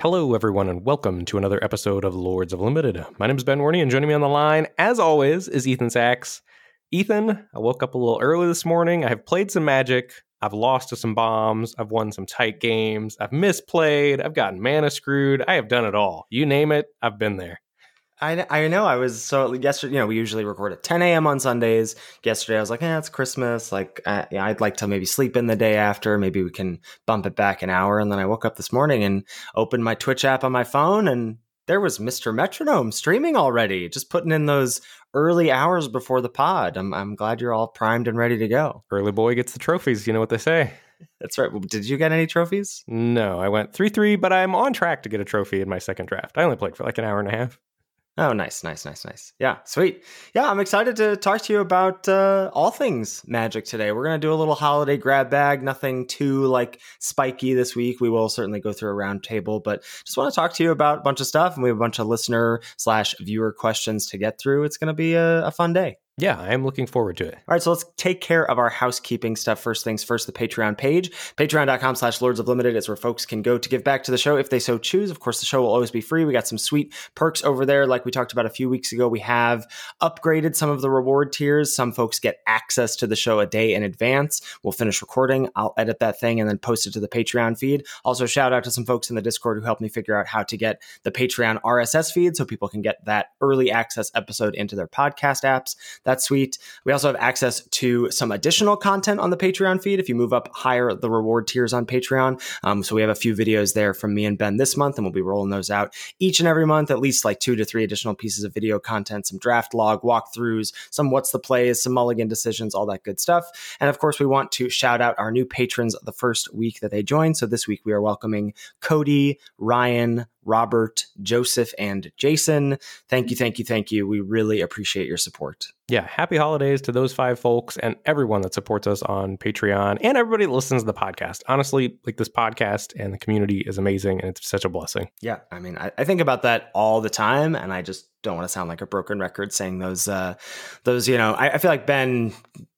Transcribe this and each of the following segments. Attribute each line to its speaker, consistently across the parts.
Speaker 1: Hello, everyone, and welcome to another episode of Lords of Limited. My name is Ben Warney, and joining me on the line, as always, is Ethan Saks. Ethan, I woke up a little early this morning. I have played some Magic. I've lost to some bombs. I've won some tight games. I've misplayed. I've gotten mana screwed. I have done it all. You name it, I've been there.
Speaker 2: I, I know I was so yesterday. You know, we usually record at 10 a.m. on Sundays. Yesterday, I was like, "Yeah, it's Christmas. Like, I, I'd like to maybe sleep in the day after. Maybe we can bump it back an hour." And then I woke up this morning and opened my Twitch app on my phone, and there was Mr. Metronome streaming already, just putting in those early hours before the pod. I'm I'm glad you're all primed and ready to go.
Speaker 1: Early boy gets the trophies. You know what they say.
Speaker 2: That's right. Did you get any trophies?
Speaker 1: No, I went 3 3, but I'm on track to get a trophy in my second draft. I only played for like an hour and a half.
Speaker 2: Oh, nice, nice, nice, nice. Yeah, sweet. Yeah, I'm excited to talk to you about uh, all things magic today. We're going to do a little holiday grab bag, nothing too like spiky this week. We will certainly go through a round table, but just want to talk to you about a bunch of stuff. And we have a bunch of listener slash viewer questions to get through. It's going to be a, a fun day.
Speaker 1: Yeah, I am looking forward to it.
Speaker 2: All right, so let's take care of our housekeeping stuff. First things first, the Patreon page. Patreon.com slash Lords of Limited is where folks can go to give back to the show if they so choose. Of course, the show will always be free. We got some sweet perks over there. Like we talked about a few weeks ago, we have upgraded some of the reward tiers. Some folks get access to the show a day in advance. We'll finish recording. I'll edit that thing and then post it to the Patreon feed. Also, shout out to some folks in the Discord who helped me figure out how to get the Patreon RSS feed so people can get that early access episode into their podcast apps. That's sweet. We also have access to some additional content on the Patreon feed if you move up higher the reward tiers on Patreon. Um, so we have a few videos there from me and Ben this month, and we'll be rolling those out each and every month, at least like two to three additional pieces of video content, some draft log walkthroughs, some what's the plays, some mulligan decisions, all that good stuff. And of course, we want to shout out our new patrons the first week that they join. So this week we are welcoming Cody, Ryan, Robert, Joseph, and Jason. Thank you, mm-hmm. thank you, thank you. We really appreciate your support.
Speaker 1: Yeah, happy holidays to those five folks and everyone that supports us on Patreon and everybody that listens to the podcast. Honestly, like this podcast and the community is amazing and it's such a blessing.
Speaker 2: Yeah, I mean, I, I think about that all the time, and I just don't want to sound like a broken record saying those uh those you know I, I, feel like ben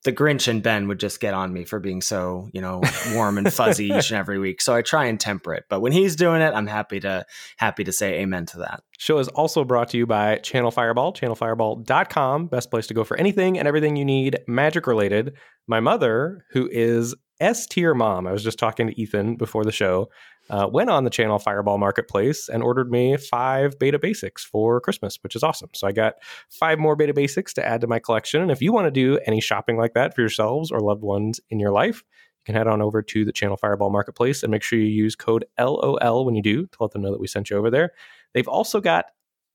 Speaker 2: the grinch and ben would just get on me for being so you know warm and fuzzy each and every week so i try and temper it but when he's doing it i'm happy to happy to say amen to that
Speaker 1: show is also brought to you by channel fireball channelfireball.com best place to go for anything and everything you need magic related my mother who is S tier mom. I was just talking to Ethan before the show. Uh, went on the channel Fireball Marketplace and ordered me five beta basics for Christmas, which is awesome. So I got five more beta basics to add to my collection. And if you want to do any shopping like that for yourselves or loved ones in your life, you can head on over to the channel Fireball Marketplace and make sure you use code LOL when you do to let them know that we sent you over there. They've also got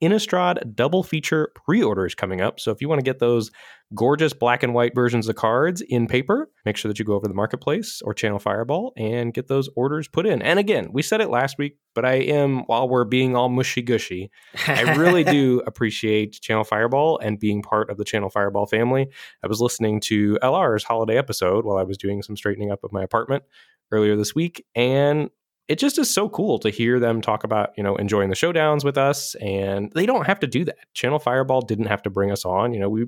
Speaker 1: Innistrad double feature pre orders coming up. So if you want to get those gorgeous black and white versions of cards in paper, make sure that you go over to the marketplace or Channel Fireball and get those orders put in. And again, we said it last week, but I am, while we're being all mushy gushy, I really do appreciate Channel Fireball and being part of the Channel Fireball family. I was listening to LR's holiday episode while I was doing some straightening up of my apartment earlier this week. And it just is so cool to hear them talk about you know enjoying the showdowns with us and they don't have to do that channel fireball didn't have to bring us on you know we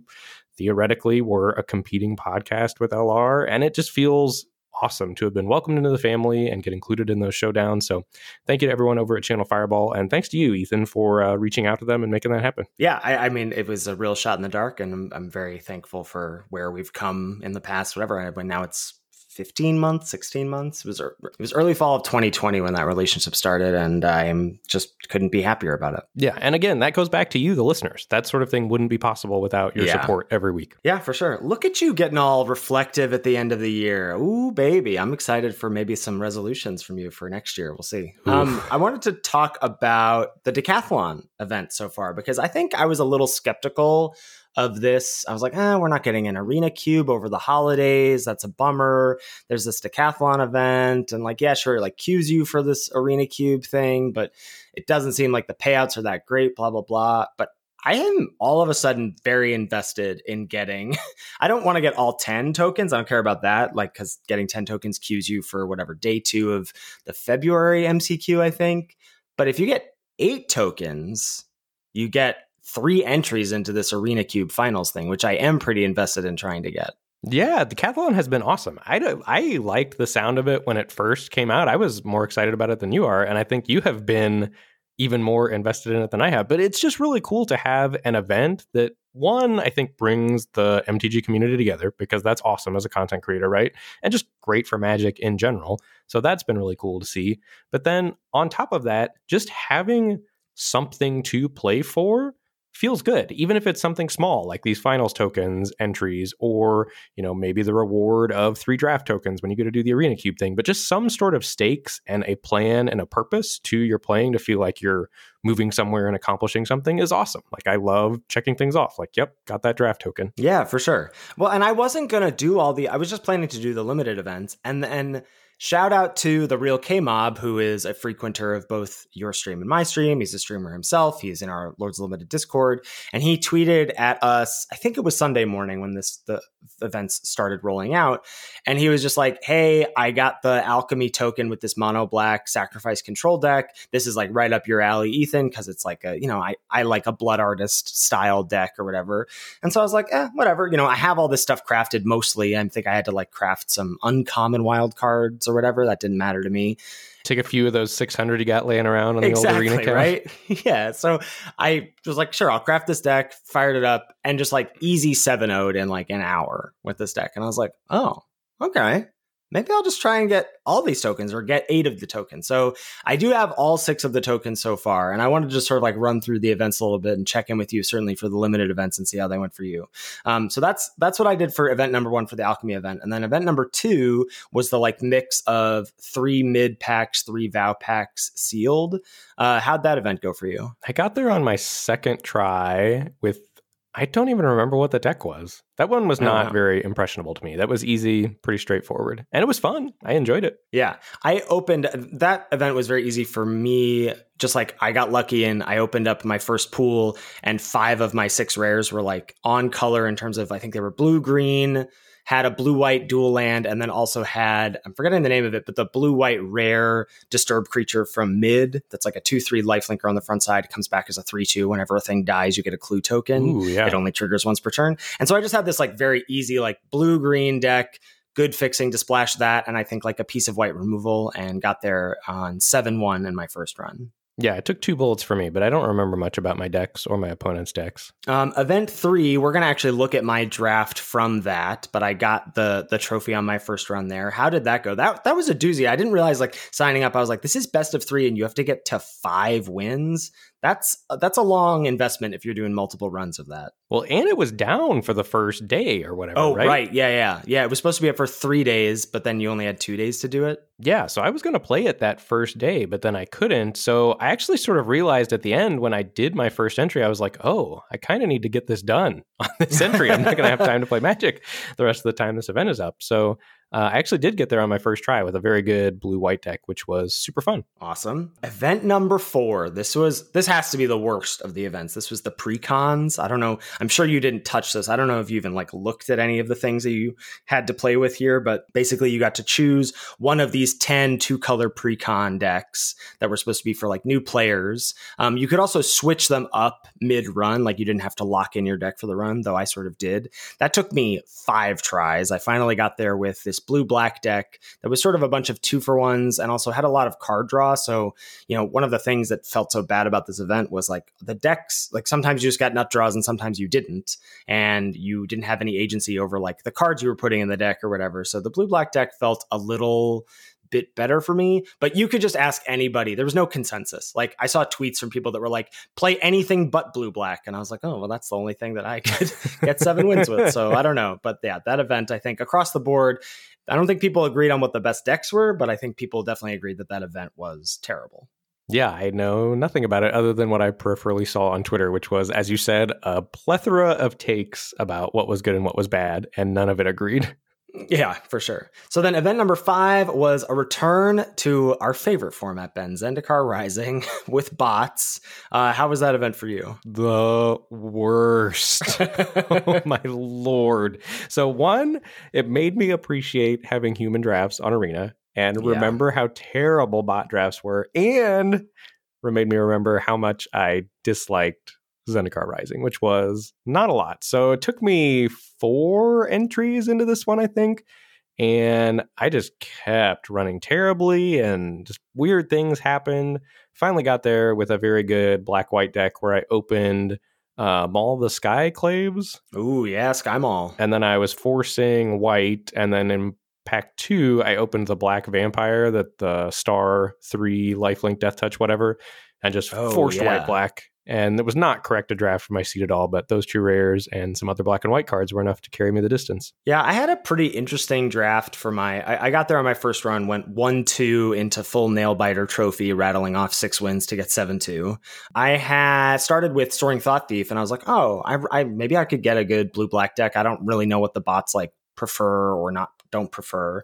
Speaker 1: theoretically were a competing podcast with lr and it just feels awesome to have been welcomed into the family and get included in those showdowns. So thank you to everyone over at Channel Fireball. And thanks to you, Ethan, for uh, reaching out to them and making that happen.
Speaker 2: Yeah, I, I, mean, it was a real shot in the dark. And I'm, I'm very thankful for where we've come in the past, whatever. When now it's 15 months, 16 months. It was it was early fall of 2020 when that relationship started and I just couldn't be happier about it.
Speaker 1: Yeah, and again, that goes back to you the listeners. That sort of thing wouldn't be possible without your yeah. support every week.
Speaker 2: Yeah, for sure. Look at you getting all reflective at the end of the year. Ooh, baby. I'm excited for maybe some resolutions from you for next year. We'll see. Um, I wanted to talk about the decathlon event so far because I think I was a little skeptical of this. I was like, eh, we're not getting an arena cube over the holidays. That's a bummer. There's this decathlon event. And like, yeah, sure, like cues you for this arena cube thing, but it doesn't seem like the payouts are that great, blah, blah, blah. But I am all of a sudden very invested in getting. I don't want to get all 10 tokens. I don't care about that. Like, because getting 10 tokens cues you for whatever day two of the February MCQ, I think. But if you get eight tokens, you get three entries into this Arena Cube finals thing, which I am pretty invested in trying to get.
Speaker 1: Yeah, the Decathlon has been awesome. I, I liked the sound of it when it first came out. I was more excited about it than you are. And I think you have been even more invested in it than I have. But it's just really cool to have an event that, one, I think brings the MTG community together because that's awesome as a content creator, right? And just great for Magic in general. So that's been really cool to see. But then on top of that, just having something to play for feels good even if it's something small like these finals tokens entries or you know maybe the reward of three draft tokens when you go to do the arena cube thing but just some sort of stakes and a plan and a purpose to your playing to feel like you're moving somewhere and accomplishing something is awesome. Like i love checking things off like yep got that draft token.
Speaker 2: Yeah for sure. Well and i wasn't gonna do all the i was just planning to do the limited events and then Shout out to the real K Mob, who is a frequenter of both your stream and my stream. He's a streamer himself. He's in our Lords Limited Discord, and he tweeted at us. I think it was Sunday morning when this the events started rolling out, and he was just like, "Hey, I got the alchemy token with this mono black sacrifice control deck. This is like right up your alley, Ethan, because it's like a you know I I like a blood artist style deck or whatever." And so I was like, "Eh, whatever. You know, I have all this stuff crafted mostly. I think I had to like craft some uncommon wild cards." Or whatever. That didn't matter to me.
Speaker 1: Take a few of those 600 you got laying around on
Speaker 2: exactly,
Speaker 1: the old arena
Speaker 2: right? yeah. So I was like, sure, I'll craft this deck, fired it up, and just like easy 7 0'd in like an hour with this deck. And I was like, oh, okay maybe I'll just try and get all these tokens or get eight of the tokens. So I do have all six of the tokens so far. And I wanted to just sort of like run through the events a little bit and check in with you, certainly for the limited events and see how they went for you. Um, so that's, that's what I did for event number one for the alchemy event. And then event number two was the like mix of three mid packs, three vow packs sealed. Uh, how'd that event go for you?
Speaker 1: I got there on my second try with I don't even remember what the deck was. That one was not very impressionable to me. That was easy, pretty straightforward, and it was fun. I enjoyed it.
Speaker 2: Yeah, I opened that event was very easy for me. Just like I got lucky and I opened up my first pool, and five of my six rares were like on color in terms of I think they were blue green, had a blue white dual land and then also had I'm forgetting the name of it, but the blue white rare disturbed creature from mid that's like a two three lifelinker on the front side. It comes back as a three two. Whenever a thing dies, you get a clue token.
Speaker 1: Ooh, yeah.
Speaker 2: It only triggers once per turn. And so I just had this like very easy like blue green deck good fixing to splash that and I think like a piece of white removal and got there on 7 1 in my first run.
Speaker 1: Yeah, it took two bullets for me, but I don't remember much about my decks or my opponent's decks.
Speaker 2: Um, event three, we're gonna actually look at my draft from that, but I got the the trophy on my first run there. How did that go? That that was a doozy. I didn't realize like signing up. I was like, this is best of three, and you have to get to five wins that's uh, that's a long investment if you're doing multiple runs of that.
Speaker 1: Well, and it was down for the first day or whatever.
Speaker 2: Oh,
Speaker 1: right,
Speaker 2: right. yeah, yeah, yeah. It was supposed to be up for three days, but then you only had two days to do it.
Speaker 1: Yeah, so I was going to play it that first day, but then I couldn't. So I actually sort of realized at the end when I did my first entry, I was like, oh, I kind of need to get this done on this entry. I'm not going to have time to play Magic the rest of the time this event is up. So uh, I actually did get there on my first try with a very good blue white deck, which was super fun.
Speaker 2: Awesome. Event number four. This was this has to be the worst of the events. This was the pre-cons. I don't know. I'm sure you didn't touch this. I don't know if you even like looked at any of the things that you had to play with here, but basically you got to choose one of these 10 two color pre-con decks that were supposed to be for like new players. Um, you could also switch them up mid run, like you didn't have to lock in your deck for the run, though I sort of did. That took me five tries. I finally got there with this blue black deck that was sort of a bunch of two for ones and also had a lot of card draw. So, you know, one of the things that felt so bad about this event was like the decks, like sometimes you just got nut draws and sometimes you didn't. And you didn't have any agency over like the cards you were putting in the deck or whatever. So the blue black deck felt a little bit better for me. But you could just ask anybody. There was no consensus. Like I saw tweets from people that were like, play anything but blue black. And I was like, oh, well, that's the only thing that I could get seven wins with. So I don't know. But yeah, that event, I think across the board, I don't think people agreed on what the best decks were, but I think people definitely agreed that that event was terrible.
Speaker 1: Yeah, I know nothing about it other than what I peripherally saw on Twitter, which was, as you said, a plethora of takes about what was good and what was bad, and none of it agreed.
Speaker 2: Yeah, for sure. So then event number five was a return to our favorite format, Ben, Zendikar Rising with bots. Uh, how was that event for you?
Speaker 1: The worst. oh my lord. So one, it made me appreciate having human drafts on Arena and remember yeah. how terrible bot drafts were and made me remember how much I disliked Zendikar Rising, which was not a lot. So it took me four entries into this one, I think. And I just kept running terribly and just weird things happened. Finally got there with a very good black white deck where I opened uh, Maul the Sky Claves.
Speaker 2: Ooh, yeah, Sky Maul.
Speaker 1: And then I was forcing white. And then in pack two, I opened the black vampire that the star three lifelink death touch, whatever, and just
Speaker 2: Oh,
Speaker 1: forced
Speaker 2: yeah.
Speaker 1: white black. And it was not correct to draft for my seat at all, but those two rares and some other black and white cards were enough to carry me the distance.
Speaker 2: Yeah, I had a pretty interesting draft for my. I, I got there on my first run, went one two into full nail biter trophy, rattling off six wins to get seven two. I had started with soaring thought thief, and I was like, oh, I, I maybe I could get a good blue black deck. I don't really know what the bots like prefer or not don't prefer,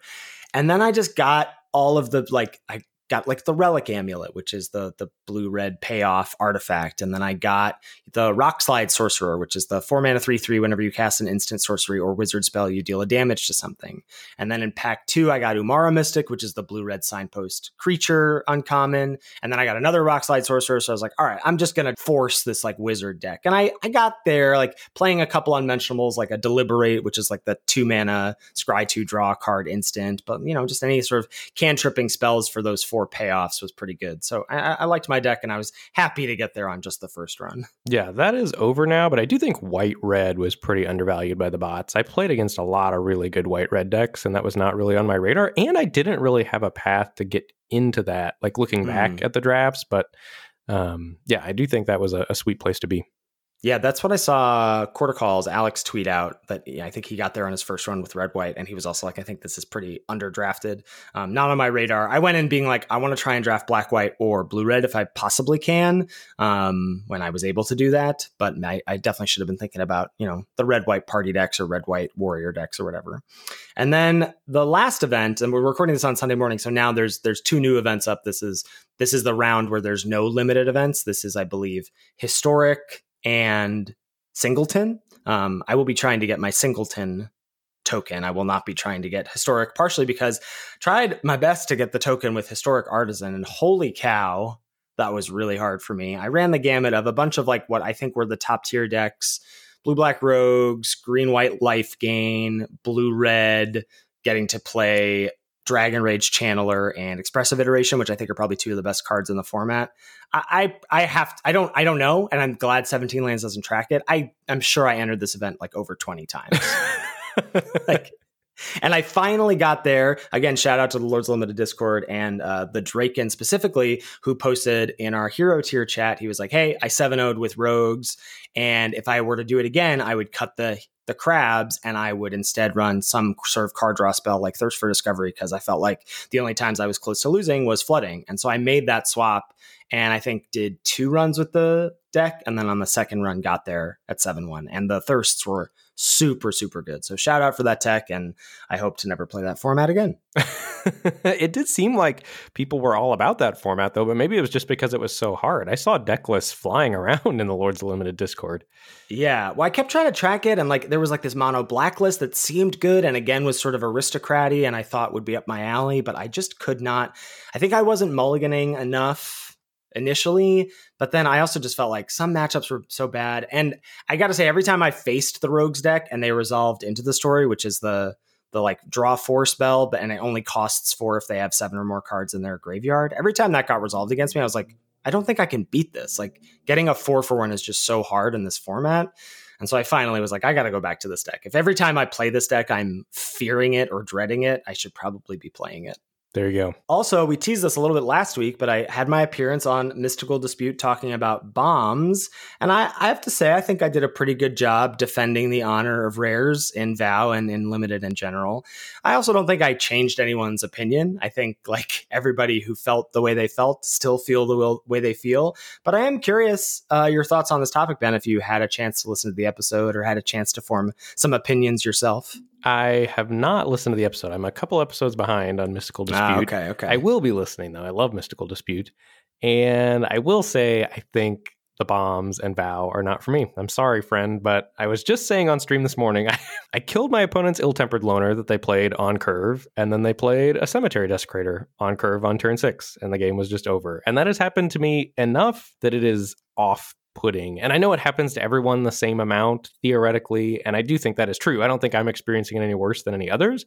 Speaker 2: and then I just got all of the like I got like the relic amulet, which is the the blue red payoff artifact, and then I got the rock slide sorcerer, which is the four mana three three. Whenever you cast an instant sorcery or wizard spell, you deal a damage to something. And then in pack two, I got Umara Mystic, which is the blue red signpost creature uncommon. And then I got another rock slide sorcerer. So I was like, all right, I'm just gonna force this like wizard deck. And I I got there like playing a couple unmentionables, like a deliberate, which is like the two mana scry two draw card instant. But you know, just any sort of cantripping spells for those payoffs was pretty good. So I, I liked my deck, and I was happy to get there on just the first run.
Speaker 1: Yeah, that is over now, but I do think white red was pretty undervalued by the bots. I played against a lot of really good white red decks, and that was not really on my radar. And I didn't really have a path to get into that, like looking back
Speaker 2: Mm.
Speaker 1: at the drafts. But um, yeah, I do think that was a, a sweet place to be.
Speaker 2: Yeah, that's what I saw Quarter Calls Alex tweet out that yeah, I think he got there on his first run with Red White, and he was also like, I think this is pretty underdrafted. Um, not on my radar. I went in being like, I want to try and draft Black White or Blue Red if I possibly can. Um, when I was able to do that, but I, I definitely should have been thinking about you know the Red White Party decks or Red White Warrior decks or whatever. And then the last event, and we're recording this on Sunday morning, so now there's there's two new events up. This is this is the round where there's no limited events. This is, I believe, historic and singleton. Um, I will be trying to get my singleton token. I will not be trying to get historic, partially because tried my best to get the token with historic artisan, and holy cow, that was really hard for me. I ran the gamut of a bunch of like what I think were the top tier decks: blue black rogues, green white life gain, blue red, getting to play Dragon Rage Channeler and Expressive Iteration, which I think are probably two of the best cards in the format. I, I I have I don't I don't know, and I'm glad 17 Lands doesn't track it. I I'm sure I entered this event like over 20 times. like and I finally got there. Again, shout out to the Lords Limited Discord and uh, the Draken specifically, who posted in our hero tier chat. He was like, "Hey, I 7 0'd with rogues, and if I were to do it again, I would cut the the crabs and I would instead run some sort of card draw spell like Thirst for Discovery because I felt like the only times I was close to losing was flooding. And so I made that swap and I think did two runs with the deck and then on the second run got there at 7-1 and the thirsts were super super good. So shout out for that tech and I hope to never play that format again.
Speaker 1: it did seem like people were all about that format though, but maybe it was just because it was so hard. I saw deck lists flying around in the Lords Limited Discord.
Speaker 2: Yeah, well, I kept trying to track it, and like there was like this mono blacklist that seemed good, and again was sort of aristocraty, and I thought would be up my alley, but I just could not. I think I wasn't mulliganing enough initially, but then I also just felt like some matchups were so bad, and I got to say, every time I faced the rogues deck and they resolved into the story, which is the the like draw four spell, but and it only costs four if they have seven or more cards in their graveyard. Every time that got resolved against me, I was like, I don't think I can beat this. Like getting a four for one is just so hard in this format. And so I finally was like, I got to go back to this deck. If every time I play this deck, I'm fearing it or dreading it, I should probably be playing it.
Speaker 1: There you go.
Speaker 2: Also, we teased this a little bit last week, but I had my appearance on Mystical Dispute talking about bombs. And I, I have to say, I think I did a pretty good job defending the honor of rares in VOW and in Limited in general. I also don't think I changed anyone's opinion. I think, like, everybody who felt the way they felt still feel the way they feel. But I am curious uh, your thoughts on this topic, Ben, if you had a chance to listen to the episode or had a chance to form some opinions yourself.
Speaker 1: I have not listened to the episode. I'm a couple episodes behind on Mystical Dispute.
Speaker 2: Ah, okay, okay.
Speaker 1: I will be listening though. I love Mystical Dispute. And I will say I think the bombs and vow are not for me. I'm sorry, friend, but I was just saying on stream this morning, I, I killed my opponent's ill-tempered loner that they played on curve, and then they played a cemetery desecrator on curve on turn six, and the game was just over. And that has happened to me enough that it is off pudding. And I know it happens to everyone the same amount theoretically, and I do think that is true. I don't think I'm experiencing it any worse than any others,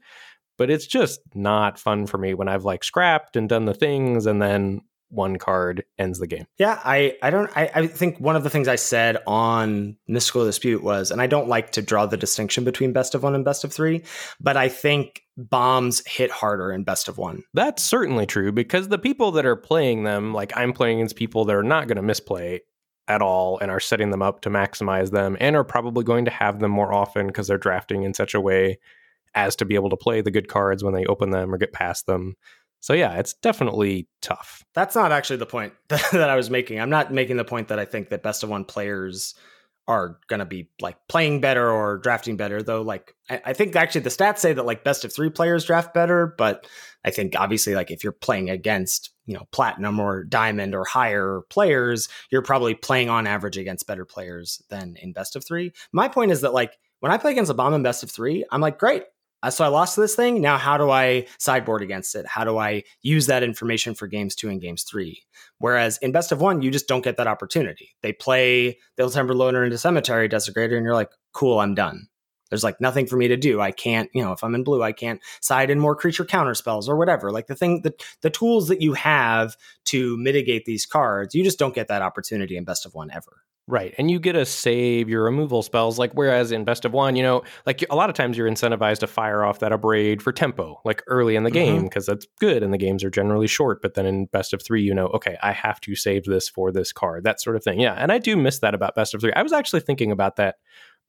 Speaker 1: but it's just not fun for me when I've like scrapped and done the things and then one card ends the game.
Speaker 2: Yeah, I, I don't I, I think one of the things I said on Mystical Dispute was, and I don't like to draw the distinction between best of one and best of three, but I think bombs hit harder in best of one.
Speaker 1: That's certainly true because the people that are playing them, like I'm playing against people that are not going to misplay at all and are setting them up to maximize them and are probably going to have them more often because they're drafting in such a way as to be able to play the good cards when they open them or get past them. So yeah, it's definitely tough.
Speaker 2: That's not actually the point that I was making. I'm not making the point that I think that best of one players are going to be like playing better or drafting better though like I, I, think actually the stats say that like best of three players draft better but i think obviously like if you're playing against you know platinum or diamond or higher players you're probably playing on average against better players than in best of three. My point is that like when i play against a bomb in best of three i'm like great Uh, so I lost this thing. Now, how do I sideboard against it? How do I use that information for games two and games three? Whereas in best of one, you just don't get that opportunity. They play the Ill-Tempered Loner into Cemetery Desecrator, and you're like, cool, I'm done. There's like nothing for me to do. I can't, you know, if I'm in blue, I can't side in more creature counter spells or whatever. Like the thing that the tools that you have to mitigate these cards, you just don't get that opportunity in best of one ever.
Speaker 1: Right. And you get to save your removal spells. Like, whereas in Best of One, you know, like a lot of times you're incentivized to fire off that abrade for tempo, like early in the mm-hmm. game, because that's good and the games are generally short. But then in Best of Three, you know, okay, I have to save this for this card, that sort of thing. Yeah. And I do miss that about Best of Three. I was actually thinking about that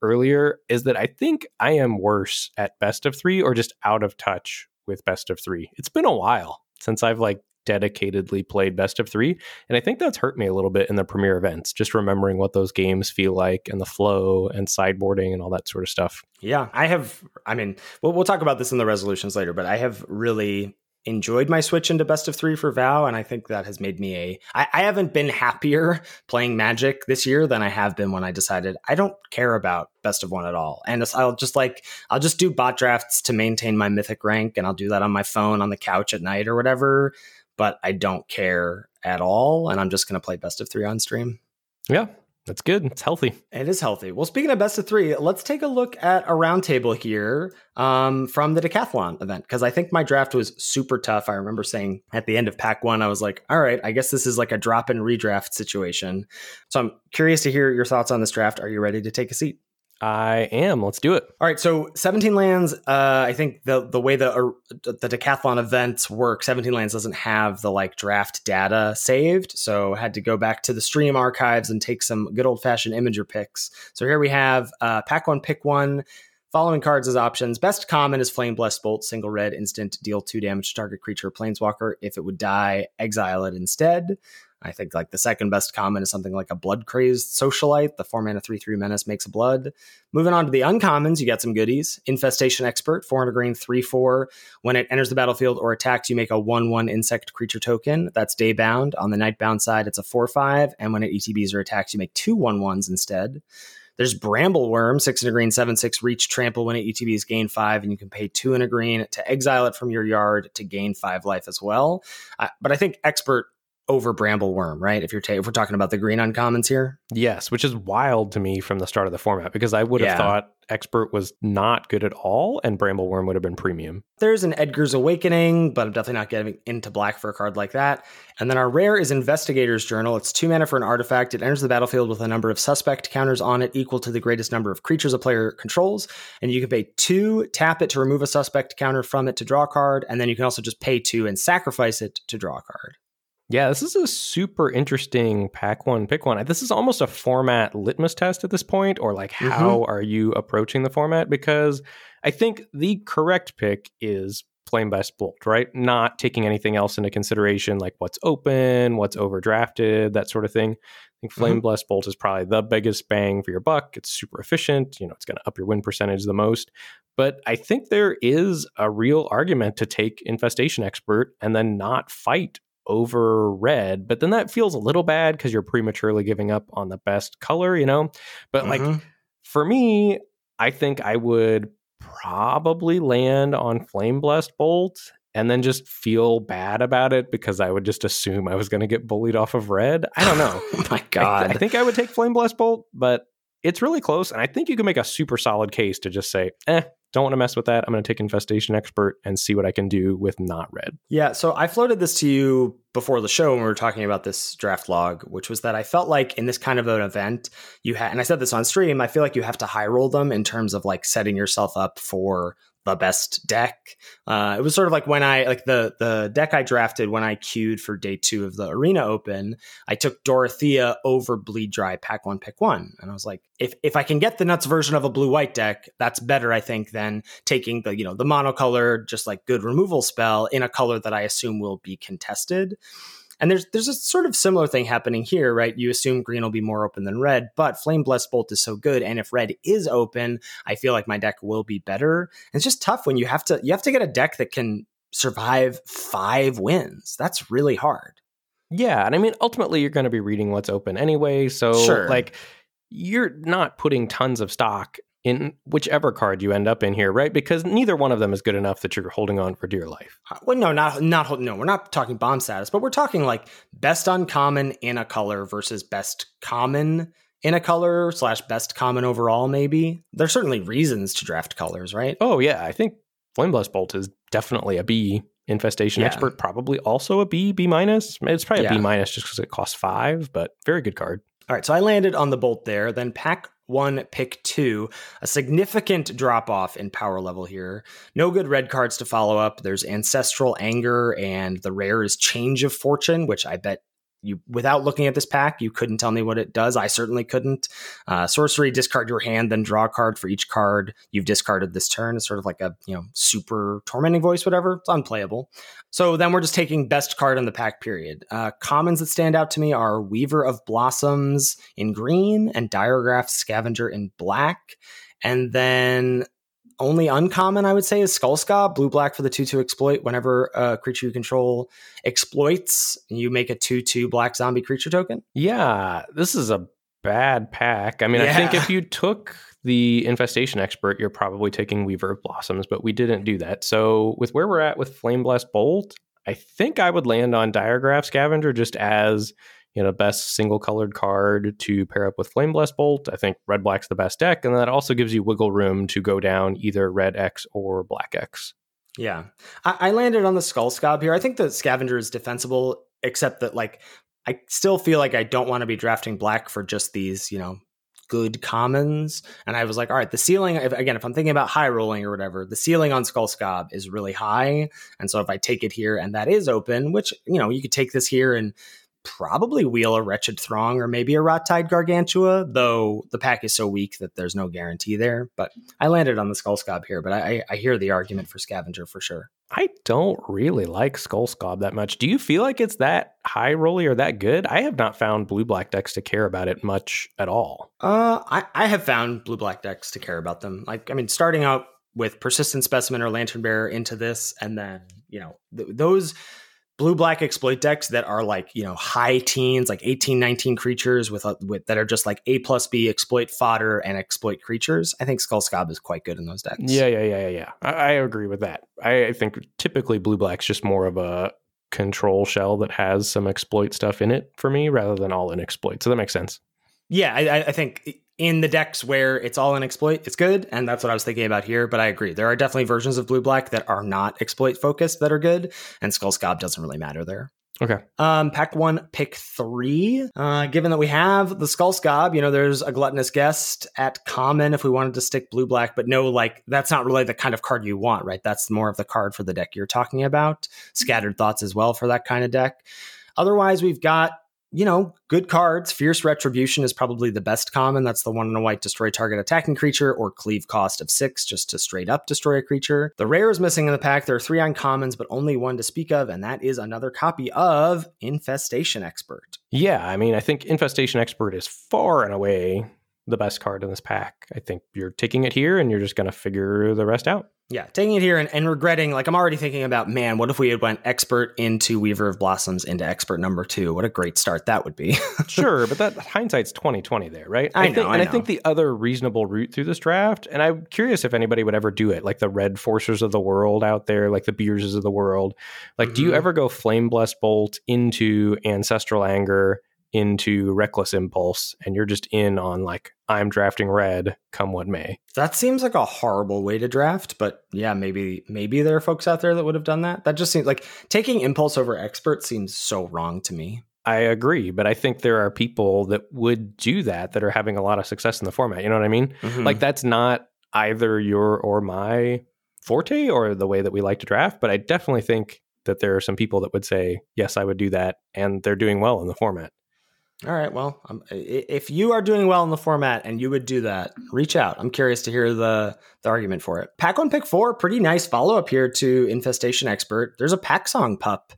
Speaker 1: earlier, is that I think I am worse at Best of Three or just out of touch with Best of Three. It's been a while since I've like dedicatedly played best of three. And I think that's hurt me a little bit in the premier events, just remembering what those games feel like and the flow and sideboarding and all that sort of stuff.
Speaker 2: Yeah, I have, I mean, we'll, we'll talk about this in the resolutions later, but I have really enjoyed my switch into best of three for Vow, and I think that has made me a. I, I haven't been happier playing Magic this year than I have been when I decided I don't care about best of one at all, and I'll just like I'll just do bot drafts to maintain my mythic rank, and I'll do that on my phone on the couch at night or whatever but I don't care at all. And I'm just going to play best of three on stream.
Speaker 1: Yeah, that's good. It's healthy.
Speaker 2: It is healthy. Well, speaking of best of three, let's take a look at a roundtable here um, from the decathlon event because I think my draft was super tough. I remember saying at the end of pack one, I was like, all right, I guess this is like a drop and redraft situation. So I'm curious to hear your thoughts on this draft. Are you ready to take a seat?
Speaker 1: I am. Let's do it.
Speaker 2: All right. So 17 lands. Uh, I think the the way the uh, the decathlon events work, 17 lands doesn't have the like draft data saved. So had to go back to the stream archives and take some good old fashioned Imgur picks. So here we have uh, pack one, pick one. Following cards as options. Best common is Flame Blessed Bolt, single red, instant, deal two damage to target creature planeswalker. If it would die, exile it instead. I think like the second best common is something like a blood crazed socialite. The four mana three three menace makes a blood. Moving on to the uncommons, you get some goodies. Infestation expert, four hundred green, three four. When it enters the battlefield or attacks, you make a one one insect creature token. That's day bound. On the night bound side, it's a four five, and when it ETBs or attacks, you make two one ones instead. There's Bramble Wurm, six and a green, seven six reach trample when it ETBs gain five, and you can pay two and a green to exile it from your yard to gain five life as well. Uh, but I think expert over Bramble Wurm, right? If you're ta- if we're talking about the green uncommons here,
Speaker 1: yes, which is wild to me from the start of the format because I would have yeah. thought Expert was not good at all, and Bramble Wurm would have been premium.
Speaker 2: There's an Edgar's Awakening, but I'm definitely not getting into black for a card like that. And then our rare is Investigator's Journal. It's two mana for an artifact. It enters the battlefield with a number of suspect counters on it equal to the greatest number of creatures a player controls, and you can pay two, tap it to remove a suspect counter from it to draw a card, and then you can also just pay two and sacrifice it to draw a card.
Speaker 1: Yeah, this is a super interesting pack one, pick one. This is almost a format litmus test at this point, or like mm-hmm. how are you approaching the format? Because I think the correct pick is Flame Blessed Bolt, right? Not taking anything else into consideration, like what's open, what's overdrafted, that sort of thing. I think Flame mm-hmm. Blessed Bolt is probably the biggest bang for your buck. It's super efficient. You know, it's going to up your win percentage the most. But I think there is a real argument to take Infestation Expert and then not fight over red, but then that feels a little bad because you're prematurely giving up on the best color, you know? But like mm-hmm. for me, I think I would probably land on Flame Blessed Bolt and then just feel bad about it because I would just assume I was going to get bullied off of red. I don't know.
Speaker 2: oh my god!
Speaker 1: I, I, think I would take Flame Blessed Bolt, but it's really close, and I think you can make a super solid case to just say, "Eh, don't want to mess with that. I'm going to take Infestation Expert and see what I can do with not red.
Speaker 2: Yeah. So I floated this to you before the show when we were talking about this draft log, which was that I felt like in this kind of an event, you had, and I said this on stream, I feel like you have to high roll them in terms of like setting yourself up for the best deck. Uh, it was sort of like when I like the the deck I drafted when I queued for day two of the Arena Open. I took Dorothea over Bleed Dry, pack one, pick one, and I was like, if if I can get the nuts version of a blue white deck, that's better, I think, than taking the you know the monocolor, just like good removal spell in a color that I assume will be contested. And there's there's a sort of similar thing happening here, right? You assume green will be more open than red, but Flame Blessed Bolt is so good, and if red is open, I feel like my deck will be better. And it's just tough when you have to you have to get a deck that can survive five wins. That's really hard.
Speaker 1: Yeah, and I mean ultimately you're going to be reading what's open anyway, so sure. like you're not putting tons of stock in whichever card you end up in here, right? Because neither one of them is good enough that you're holding on for dear life.
Speaker 2: Uh, well, no, not not no. We're not talking bomb status, but we're talking like best uncommon in a color versus best common in a color slash best common overall. Maybe there's certainly reasons to draft colors, right?
Speaker 1: Oh yeah, I think Flame Blessed Bolt is definitely a B. Infestation yeah. Expert probably also a B, B minus. It's probably a yeah. B minus just because it costs five, but very good card.
Speaker 2: All right, so I landed on the bolt there. Then pack one, pick two. A significant drop off in power level here. No good red cards to follow up. There's Ancestral Anger, and the rare is Change of Fortune, which I bet you without looking at this pack you couldn't tell me what it does. I certainly couldn't. Uh, sorcery discard your hand then draw a card for each card you've discarded this turn. It's sort of like a you know super tormenting voice whatever. It's unplayable. So then we're just taking best card in the pack period. Uh, commons that stand out to me are weaver of blossoms in green and diregraf scavenger in black. And then only uncommon, I would say, is Skull Skullscab, blue black for the 2 2 exploit. Whenever a creature you control exploits, you make a 2 2 black zombie creature token.
Speaker 1: Yeah, this is a bad pack. I mean, yeah. I think if you took the infestation expert, you're probably taking Weaver of Blossoms, but we didn't do that. So, with where we're at with Flame Blessed Bolt, I think I would land on Diregraf Scavenger just as you know, best single colored card to pair up with Flame Blessed Bolt. I think red black's the best deck, and that also gives you wiggle room to go down either red X or black X.
Speaker 2: Yeah, I, I landed on the Skull Skaab here. I think the Scavenger is defensible, except that like I still feel like I don't want to be drafting black for just these, you know, good commons. And I was like, all right, the ceiling, if, again, if I'm thinking about high rolling or whatever, the ceiling on Skull Skaab is really high. And so if I take it here and that is open, which, you know, you could take this here and probably wheel a Wretched Throng or maybe a Rot-Tide Gargantua, though the pack is so weak that there's no guarantee there. But I landed on the Skull Skaab here, but I, I hear the argument for Scavenger for sure.
Speaker 1: I don't really like Skull Skaab that much. Do you feel like it's that high rolly or that good? I have not found blue black decks to care about it much at all.
Speaker 2: Uh, I, I have found blue black decks to care about them. Like, I mean, starting out with persistent specimen or lantern bearer into this, and then you know th- those blue black exploit decks that are like you know high teens like 18 19 creatures with, with that are just like a plus b exploit fodder and exploit creatures i think skull skaab is quite good in those decks.
Speaker 1: Yeah yeah yeah yeah i, I agree with that. I, I think typically blue black's just more of a control shell that has some exploit stuff in it for me rather than all in exploit so that makes sense
Speaker 2: yeah i, I think in the decks where it's all an exploit, it's good. And that's what I was thinking about here. But I agree. There are definitely versions of blue black that are not exploit focused that are good. And Skull Skaab doesn't really matter there.
Speaker 1: Okay.
Speaker 2: Um, pack one, pick three. Uh, given that we have the Skull Skaab, you know, there's a gluttonous guest at common if we wanted to stick blue black, but no, like that's not really the kind of card you want, right? That's more of the card for the deck you're talking about. Scattered thoughts as well for that kind of deck. Otherwise, we've got you know, good cards. Fierce Retribution is probably the best common. That's the one in a white destroy target attacking creature or cleave cost of six just to straight up destroy a creature. The rare is missing in the pack. There are three uncommons, but only one to speak of, and that is another copy of Infestation Expert.
Speaker 1: Yeah, I mean, I think Infestation Expert is far and away the best card in this pack. I think you're taking it here and you're just going to figure the rest out.
Speaker 2: Yeah, taking it here and, and regretting, like I'm already thinking about, man, what if we had went expert into Weaver of Blossoms into expert number two? What a great start that would be.
Speaker 1: sure, but that hindsight's 2020 there, right?
Speaker 2: I,
Speaker 1: think,
Speaker 2: know, I
Speaker 1: and
Speaker 2: know.
Speaker 1: I think the other reasonable route through this draft, and I'm curious if anybody would ever do it, like the red forcers of the world out there, like the beerses of the world. Like, do you
Speaker 2: Mhm.
Speaker 1: ever go flame blessed bolt into ancestral anger? Into reckless impulse and you're just in on like i'm drafting red come what may
Speaker 2: That seems like a horrible way to draft, but yeah, maybe maybe there are folks out there that would have done that. That just seems like taking impulse over expert seems so wrong to me.
Speaker 1: I agree, but I think there are people that would do that that are having a lot of success in the format. You know what I mean?
Speaker 2: Mhm.
Speaker 1: Like that's not either your or my forte or the way that we like to draft, but I definitely think that there are some people that would say, "Yes, I would do that," and they're doing well in the format.
Speaker 2: All right. Well, um, if you are doing well in the format and you would do that, reach out. I'm curious to hear the the argument for it. Pack one, pick four. Pretty nice follow up here to Infestation Expert. There's a pack song pup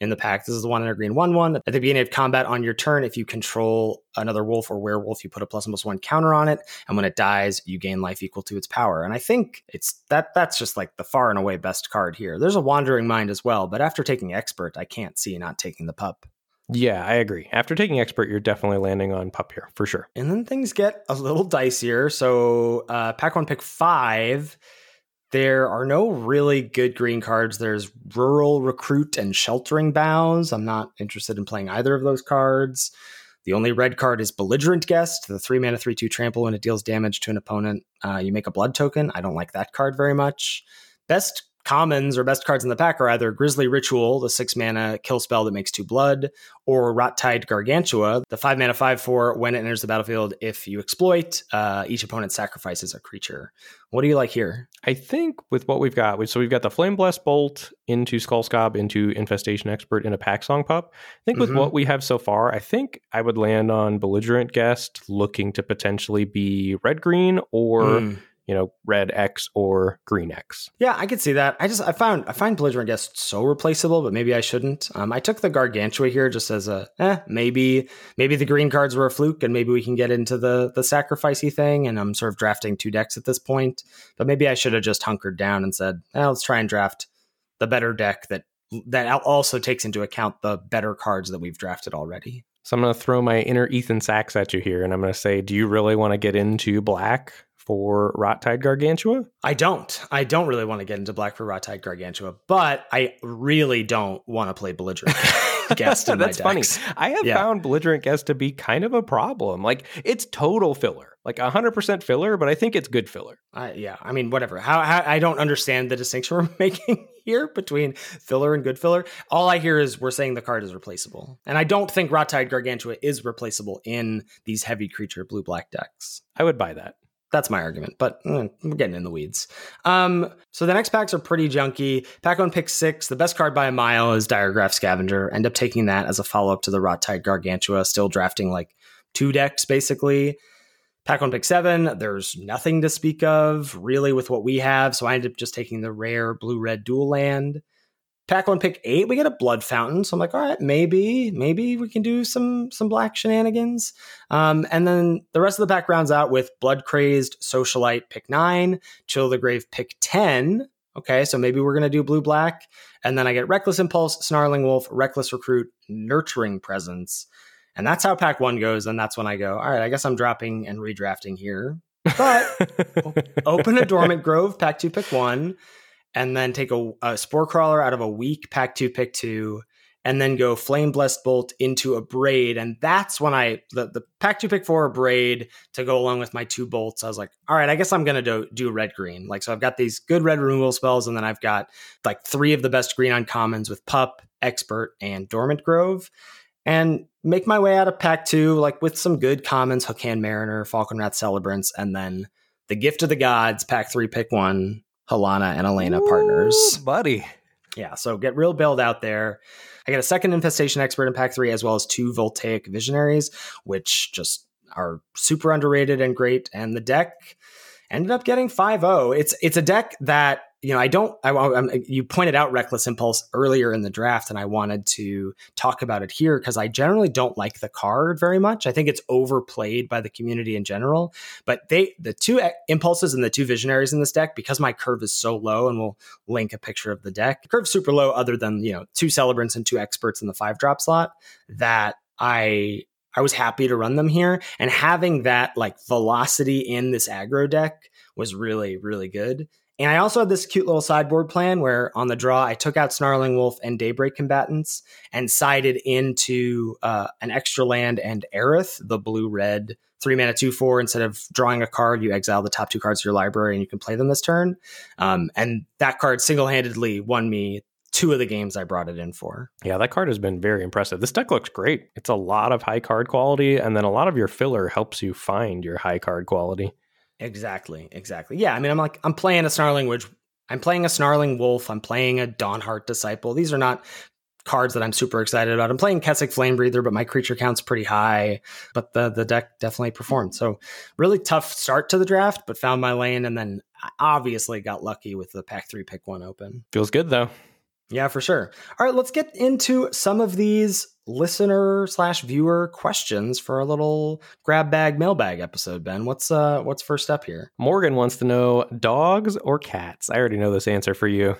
Speaker 2: in the pack. This is the one in a green one one. At the beginning of combat on your turn, if you control another wolf or werewolf, you put a plus one plus one counter on it, and when it dies, you gain life equal to its power. And I think it's that that's just like the far and away best card here. There's a Wandering Mind as well, but after taking Expert, I can't see not taking the pup.
Speaker 1: Yeah, I agree. After taking expert, you're definitely landing on pup here for sure.
Speaker 2: And then things get a little dicier. So, uh, pack one, pick five. There are no really good green cards. There's Rural Recruit and Sheltering Boughs. I'm not interested in playing either of those cards. The only red card is Belligerent Guest, the three mana, three, two trample. When it deals damage to an opponent, uh, you make a blood token. I don't like that card very much. Best commons or best cards in the pack are either Grisly Ritual, the six mana kill spell that makes two blood, or Rot Tide Gargantua, the five mana five four. When it enters the battlefield, if you exploit, uh, each opponent sacrifices a creature. What do you like here?
Speaker 1: I think with what we've got, we- so we've got the Flame Blessed Bolt into Skull Skaab into Infestation Expert in a Pack Song Pup. I think with
Speaker 2: Mhm.
Speaker 1: what we have so far, I think I would land on Belligerent Guest, looking to potentially be red green or
Speaker 2: Mm.
Speaker 1: You know red X or green X.
Speaker 2: Yeah, I could see that. I just I found I find belligerent guest so replaceable, but maybe I shouldn't. Um, I took the gargantua here just as a eh, maybe maybe the green cards were a fluke, and maybe we can get into the the sacrificey thing. And I'm sort of drafting two decks at this point, but maybe I should have just hunkered down and said, eh, let's try and draft the better deck that that also takes into account the better cards that we've drafted already.
Speaker 1: So I'm going to throw my inner Ethan Saks at you here, and I'm going to say, do you really want to get into black for Rot Tide Gargantua?
Speaker 2: I don't. I don't really want to get into Black for Rot Tide Gargantua, but I really don't want to play belligerent guest in
Speaker 1: That's funny. I have
Speaker 2: Yeah.
Speaker 1: found belligerent guest to be kind of a problem. Like it's total filler, like 100% filler, but I think it's good filler.
Speaker 2: I, yeah, I mean, whatever. How, how I don't understand the distinction we're making here between filler and good filler. All I hear is we're saying the card is replaceable, and I don't think Rottide Gargantua is replaceable in these heavy creature blue black decks.
Speaker 1: I would buy that.
Speaker 2: That's my argument, but mm, we're getting in the weeds. Um, so the next packs are pretty junky. Pack on pick six, the best card by a mile is Diregraf Scavenger. End up taking that as a follow up to the Rottide Gargantua. Still drafting like two decks basically. Pack on pick seven, there's nothing to speak of really with what we have, so I ended up just taking the rare blue red dual land. Pack on pick eight, we get a blood fountain, so I'm like, all right, maybe, maybe we can do some some black shenanigans. Um, and then the rest of the pack rounds out with blood crazed socialite pick nine, chill the grave pick ten. Okay, so maybe we're gonna do blue black, and then I get reckless impulse, snarling wolf, reckless recruit, nurturing presence. And that's how pack one goes. And that's when I go, all right, I guess I'm dropping and redrafting here. But open a dormant grove, pack two, pick one, and then take a, a spore crawler out of a weak pack two, pick two, and then go flame blessed bolt into Abrade. And that's when I the, the pack two, pick four braid to go along with my two bolts. I was like, all right, I guess I'm gonna do, do red green. Like so I've got these good red removal spells, and then I've got like three of the best green uncommons with pup, expert, and dormant grove. And make my way out of pack two, like with some good commons, Hook Hand Mariner, Falkenrath Celebrants, and then the Gift of the Gods, pack three, pick one, Halana and Alena partners.
Speaker 1: Buddy.
Speaker 2: Yeah, so get real build out there. I got a second infestation expert in pack three, as well as two voltaic visionaries, which just are super underrated and great. And the deck ended up getting 5-0. It's it's a deck that you know, I don't. I, I'm, you pointed out Reckless Impulse earlier in the draft, and I wanted to talk about it here because I generally don't like the card very much. I think it's overplayed by the community in general. But they, the two eh, impulses and the two visionaries in this deck, because my curve is so low, and we'll link a picture of the deck. The curve's super low, other than you know two celebrants and two experts in the five drop slot. That I I was happy to run them here, and having that like velocity in this aggro deck was really really good. And I also had this cute little sideboard plan where on the draw, I took out Snarling Wolf and Daybreak Combatants and sided into uh, an extra land and Aerith, the blue red three mana, two, four. Instead of drawing a card, you exile the top two cards of your library and you can play them this turn. Um, and that card single handedly won me two of the games I brought it in for.
Speaker 1: Yeah, that card has been very impressive. This deck looks great. It's a lot of high card quality, and then a lot of your filler helps you find your high card quality.
Speaker 2: Exactly, exactly. Yeah, I mean, I'm like, I'm playing a snarling witch. I'm playing a snarling wolf. I'm playing a Dawnhart disciple. These are not cards that I'm super excited about. I'm playing Kessig Flamebreather, but my creature count's pretty high. But the the deck definitely performed. So really tough start to the draft, but found my lane, and then obviously got lucky with the pack three pick one open.
Speaker 1: Feels good though.
Speaker 2: Yeah, for sure. All right, let's get into some of these listener slash viewer questions for a little grab bag mailbag episode. Ben, what's uh what's first up here?
Speaker 1: Morgan wants to know dogs or cats. I already know this answer for you.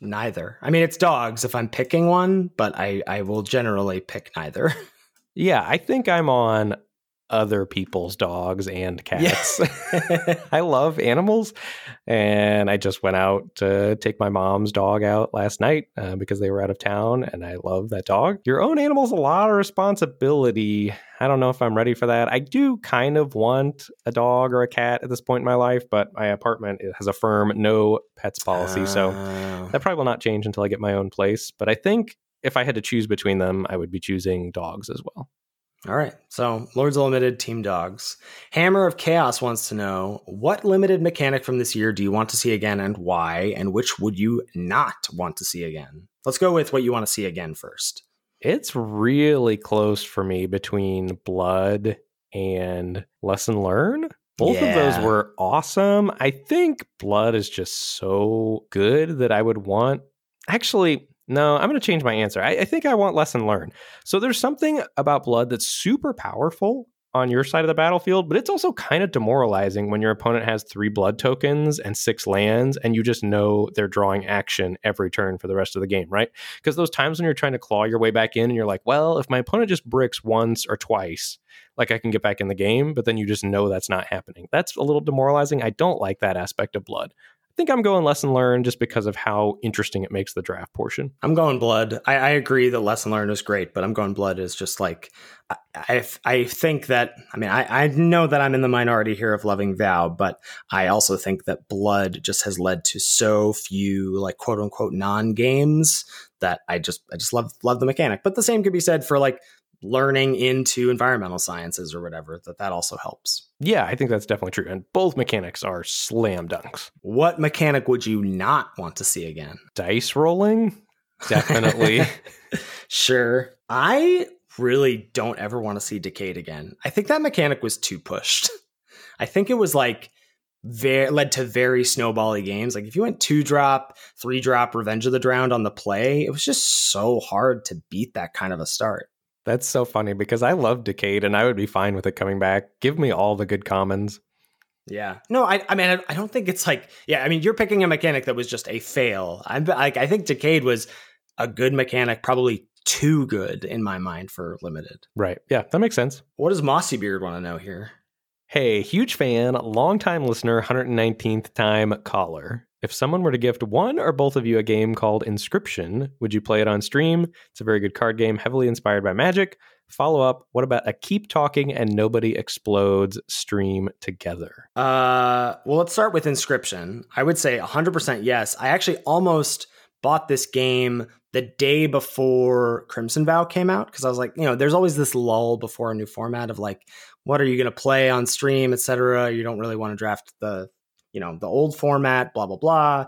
Speaker 2: Neither. I mean, it's dogs if I'm picking one, but I I will generally pick neither.
Speaker 1: Yeah, I think I'm on other people's dogs and cats. Yeah. I love animals. And I just went out to take my mom's dog out last night uh, because they were out of town. And I love that dog. Your own animal's a lot of responsibility. I don't know if I'm ready for that. I do kind of want a dog or a cat at this point in my life, but my apartment has a firm no pets policy. So oh. that probably will not change until I get my own place. But I think if I had to choose between them, I would be choosing dogs as well.
Speaker 2: All right. So, Lords Limited Team Dogs. Hammer of Chaos wants to know what limited mechanic from this year do you want to see again and why, and which would you not want to see again? Let's go with what you want to see again first.
Speaker 1: It's really close for me between Blood and Lesson Learn. Both yeah. of those were awesome. I think Blood is just so good that I would want. Actually, no, I'm going to change my answer. I, I, think I want lesson learned. So there's something about blood that's super powerful on your side of the battlefield, but it's also kind of demoralizing when your opponent has three blood tokens and six lands, and you just know they're drawing action every turn for the rest of the game, right? Because those times when you're trying to claw your way back in and you're like, well, if my opponent just bricks once or twice, like I can get back in the game, but then you just know that's not happening. That's a little demoralizing. I don't like that aspect of blood think I'm going lesson learned just because of how interesting it makes the draft portion.
Speaker 2: I'm going blood. I, I agree that lesson learned is great, but I'm going blood is just like I, I, I think that I mean I, I know that I'm in the minority here of loving Vow, but I also think that blood just has led to so few like quote unquote non games that I just I just love love the mechanic. But the same could be said for like learning into environmental sciences or whatever that that also helps.
Speaker 1: Yeah i think that's definitely true and both mechanics are slam dunks.
Speaker 2: What mechanic would you not want to see again?
Speaker 1: Dice rolling? Definitely.
Speaker 2: Sure. I really don't ever want to see decayed again. I think that mechanic was too pushed. I think it was like very led to very snowbally games. Like if you went two drop, three drop, Revenge of the Drowned on the play, it was just so hard to beat that kind of a start.
Speaker 1: That's so funny because I love Decayed and I would be fine with it coming back. Give me all the good commons.
Speaker 2: Yeah. No, I, I mean, I, don't think it's like, yeah, I mean, you're picking a mechanic that was just a fail. I'm like, I think Decayed was a good mechanic, probably too good in my mind for limited.
Speaker 1: Right. Yeah, that makes sense.
Speaker 2: What does Mossy Beard want to know here?
Speaker 1: Hey, huge fan, long-time listener, 119th time caller. If someone were to gift one or both of you a game called Inscryption, would you play it on stream? It's a very good card game, heavily inspired by Magic. Follow up, what about a keep talking and nobody explodes stream together?
Speaker 2: Uh, well, let's start with Inscryption. I would say 100% yes. I actually almost bought this game the day before Crimson Vow came out because I was like, you know, there's always this lull before a new format of like, what are you going to play on stream, etc. You don't really want to draft the you know, the old format, blah, blah, blah.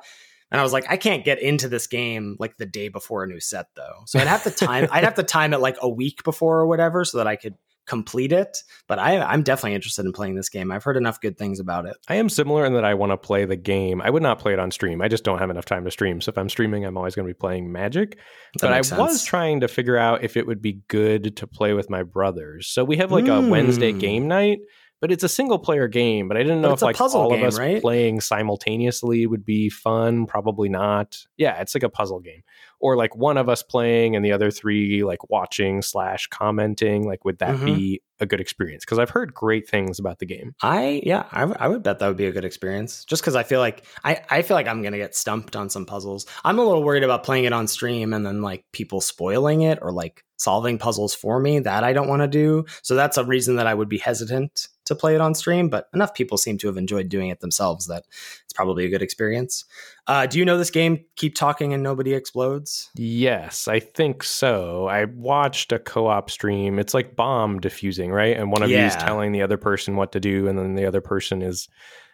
Speaker 2: And I was like, I can't get into this game like the day before a new set though. So I'd have to time I'd have to time it like a week before or whatever so that I could complete it, but I, I'm definitely interested in playing this game. I've heard enough good things about it.
Speaker 1: I am similar in that I want to play the game. I would not play it on stream. I just don't have enough time to stream. So if I'm streaming, I'm always going to be playing Magic.
Speaker 2: That
Speaker 1: but I
Speaker 2: makes
Speaker 1: was trying to figure out if it would be good to play with my brothers. So we have like a
Speaker 2: Hmm.
Speaker 1: Wednesday game night, but it's a single player game. But I didn't know
Speaker 2: it's
Speaker 1: if
Speaker 2: a
Speaker 1: like
Speaker 2: puzzle
Speaker 1: all
Speaker 2: game,
Speaker 1: of us
Speaker 2: right?
Speaker 1: playing simultaneously would be fun. Probably not. Yeah, it's like a puzzle game. Or like one of us playing and the other three like watching slash commenting. Like, would that
Speaker 2: Mhm.
Speaker 1: be a good experience? Because I've heard great things about the game.
Speaker 2: I yeah, I, w- I would bet that would be a good experience. Just because I feel like I, I feel like I'm gonna get stumped on some puzzles. I'm a little worried about playing it on stream and then like people spoiling it or like solving puzzles for me that I don't want to do. So that's a reason that I would be hesitant to play it on stream. But enough people seem to have enjoyed doing it themselves that it's probably a good experience. Uh, do you know this game? Keep talking and nobody explodes.
Speaker 1: Yes, I think so. I watched a co-op stream. It's like bomb diffusing, right? And one of you is telling the other person what to do, and then the other person is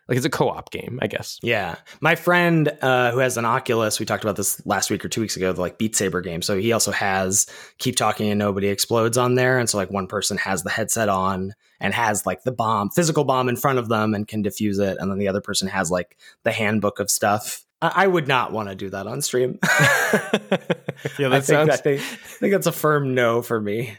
Speaker 1: like it's a co-op game, I guess.
Speaker 2: Yeah. My friend uh, who has an Oculus, we talked about this last week or two weeks ago, the like Beat Saber game. So he also has Keep Talking and Nobody Explodes on there. And so like one person has the headset on and has like the bomb, physical bomb in front of them and can defuse it. And then the other person has like the handbook of stuff. I, I would not want to do that on stream.
Speaker 1: yeah, that
Speaker 2: think,
Speaker 1: sounds.
Speaker 2: I, think, I think that's a firm no for me.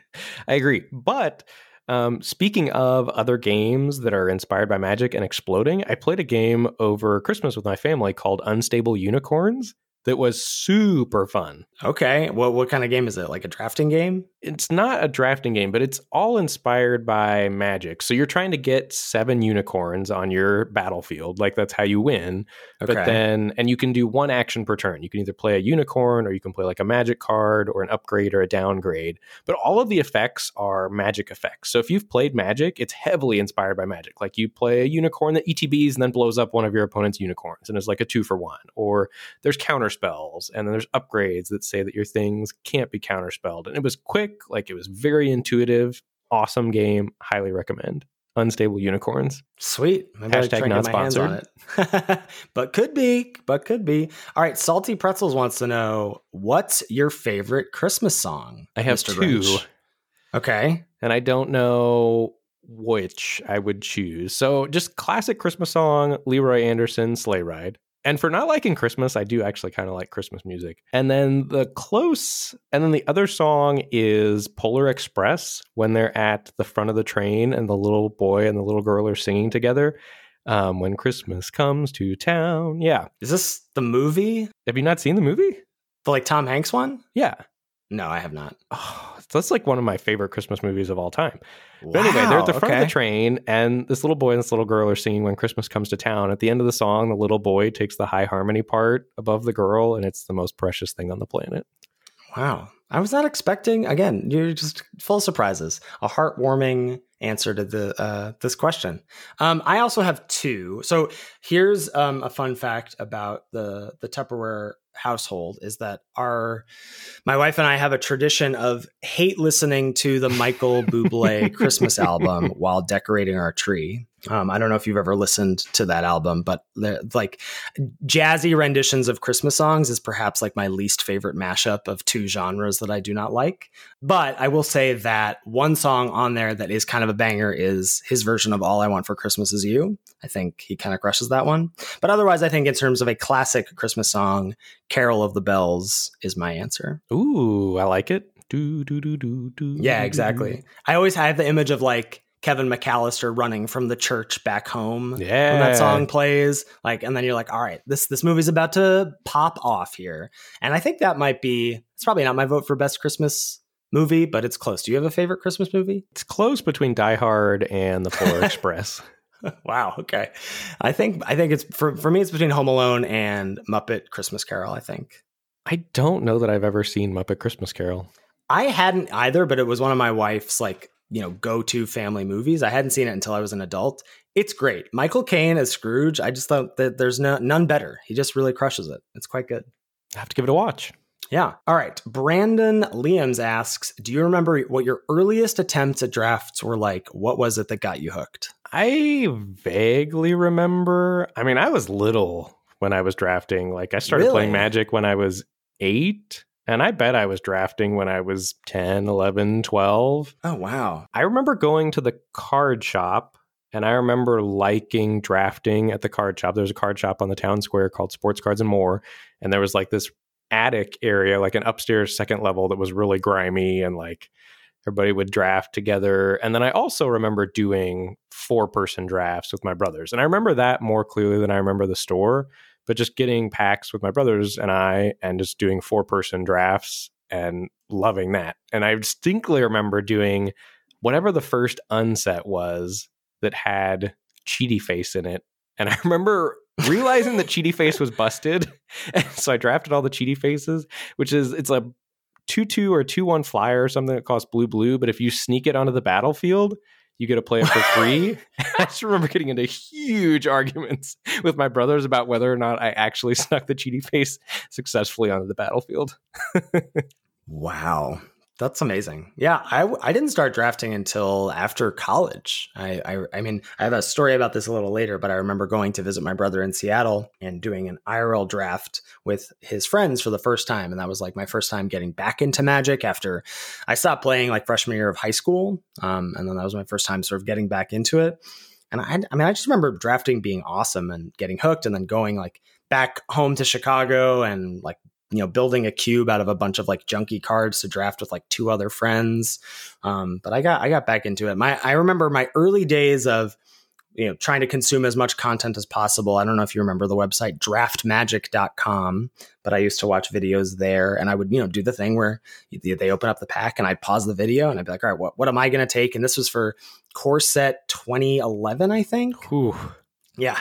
Speaker 1: I agree. But um, speaking of other games that are inspired by magic and exploding, I played a game over Christmas with my family called Unstable Unicorns that was super fun.
Speaker 2: Okay. What, what kind of game is it? Like a drafting game?
Speaker 1: It's not a drafting game, but it's all inspired by magic. So you're trying to get seven unicorns on your battlefield. Like that's how you win.
Speaker 2: Okay.
Speaker 1: But then, and you can do one action per turn. You can either play a unicorn or you can play like a magic card or an upgrade or a downgrade. But all of the effects are magic effects. So if you've played magic, it's heavily inspired by magic. Like you play a unicorn that ETBs and then blows up one of your opponent's unicorns and it's like a two for one. Or there's counter spells and then there's upgrades that say that your things can't be counterspelled. And it was quick, like it was very intuitive, awesome game. Highly recommend. Unstable unicorns.
Speaker 2: Sweet. Maybe
Speaker 1: Hashtag not
Speaker 2: get my hands on it. but could be, but could be. All right, Salty Pretzels wants to know what's your favorite Christmas song?
Speaker 1: I have
Speaker 2: Mr.
Speaker 1: two.
Speaker 2: Grinch? Okay.
Speaker 1: and I don't know which I would choose. So just classic Christmas song, Leroy Anderson, Sleigh Ride. And for not liking Christmas, I do actually kind of like Christmas music. And then the close, and then the other song is Polar Express when they're at the front of the train and the little boy and the little girl are singing together. Um, when Christmas comes to town. Yeah.
Speaker 2: Is this the movie?
Speaker 1: Have you not seen the movie?
Speaker 2: The like Tom Hanks one?
Speaker 1: Yeah.
Speaker 2: No, I have not.
Speaker 1: Oh, that's like one of my favorite Christmas movies of all time. But anyway, they're at the front of the train, and this little boy and this little girl are singing "When Christmas Comes to Town." At the end of the song, the little boy takes the high harmony part above the girl, and it's the most precious thing on the planet.
Speaker 2: Wow. I was not expecting again, you're just full of surprises. A heartwarming answer to the uh, this question. Um, I also have two. So here's um, a fun fact about the the Tupperware household is that our my wife and I have a tradition of hate listening to the Michael Bublé Christmas album while decorating our tree. Um, I don't know if you've ever listened to that album, but like jazzy renditions of Christmas songs is perhaps like my least favorite mashup of two genres that I do not like. But I will say that one song on there that is kind of a banger is his version of All I Want for Christmas Is You. I think he kind of crushes that one. But otherwise, I think in terms of a classic Christmas song, Carol of the Bells is my answer.
Speaker 1: Ooh, I like it. Do do do do do.
Speaker 2: Yeah, exactly. I always have the image of like Kevin McCallister running from the church back home
Speaker 1: Yeah,
Speaker 2: when that song plays. Like and then you're like all right this this movie's about to pop off here. And i think that might be it's probably not my vote for best christmas movie but it's close. Do you have a favorite christmas movie?
Speaker 1: It's close between Die Hard and The Polar Express.
Speaker 2: wow okay. I think i think it's for for me it's between home alone and muppet christmas carol i think.
Speaker 1: I don't know that I've ever seen Muppet Christmas Carol.
Speaker 2: i hadn't either but it was one of my wife's like you know go-to family movies i hadn't seen it until i was an adult it's great michael caine as scrooge i just thought that there's no none better he just really crushes it it's quite good
Speaker 1: I have to give it a watch.
Speaker 2: Yeah. All right. Brandon Liams asks Do you remember what your earliest attempts at drafts were like? What was it that got you hooked?
Speaker 1: I vaguely remember. I mean, I was little when I was drafting. Like, I started playing Magic when I was eight. And I bet I was drafting when I was 10, 11, 12.
Speaker 2: Oh, wow.
Speaker 1: I remember going to the card shop and I remember liking drafting at the card shop. There was a card shop on the town square called Sports Cards and More. And there was like this attic area, like an upstairs second level that was really grimy and like everybody would draft together. And then I also remember doing four person drafts with my brothers. And I remember that more clearly than I remember the store, but just getting packs with my brothers and I and just doing four person drafts and loving that. And I distinctly remember doing whatever the first unset was that had Cheatyface in it. And I remember realizing that Cheatyface was busted. And so I drafted all the Cheatyfaces, which is it's a 2 2 or 2 1 flyer or something that costs blue blue. But if you sneak it onto the battlefield, you get to play it for free. I just remember getting into huge arguments with my brothers about whether or not I actually snuck the Cheatyface successfully onto the battlefield.
Speaker 2: wow. That's amazing. Yeah, I, I didn't start drafting until after college. I, I I mean I have a story about this a little later, but I remember going to visit my brother in Seattle and doing an IRL draft with his friends for the first time, and that was like my first time getting back into Magic after I stopped playing like freshman year of high school, um, and then that was my first time sort of getting back into it. And I I mean I just remember drafting being awesome and getting hooked, and then going like back home to Chicago and like you know building a cube out of a bunch of like junky cards to draft with like two other friends. Um, but i got i got back into it. My i remember my early days of you know trying to consume as much content as possible. I don't know if you remember the website draftmagic.com but i used to watch videos there and i would you know do the thing where they open up the pack and i'd pause the video and i'd be like all right what, what am i going to take? And this was for core set 2011 i think.
Speaker 1: Ooh.
Speaker 2: Yeah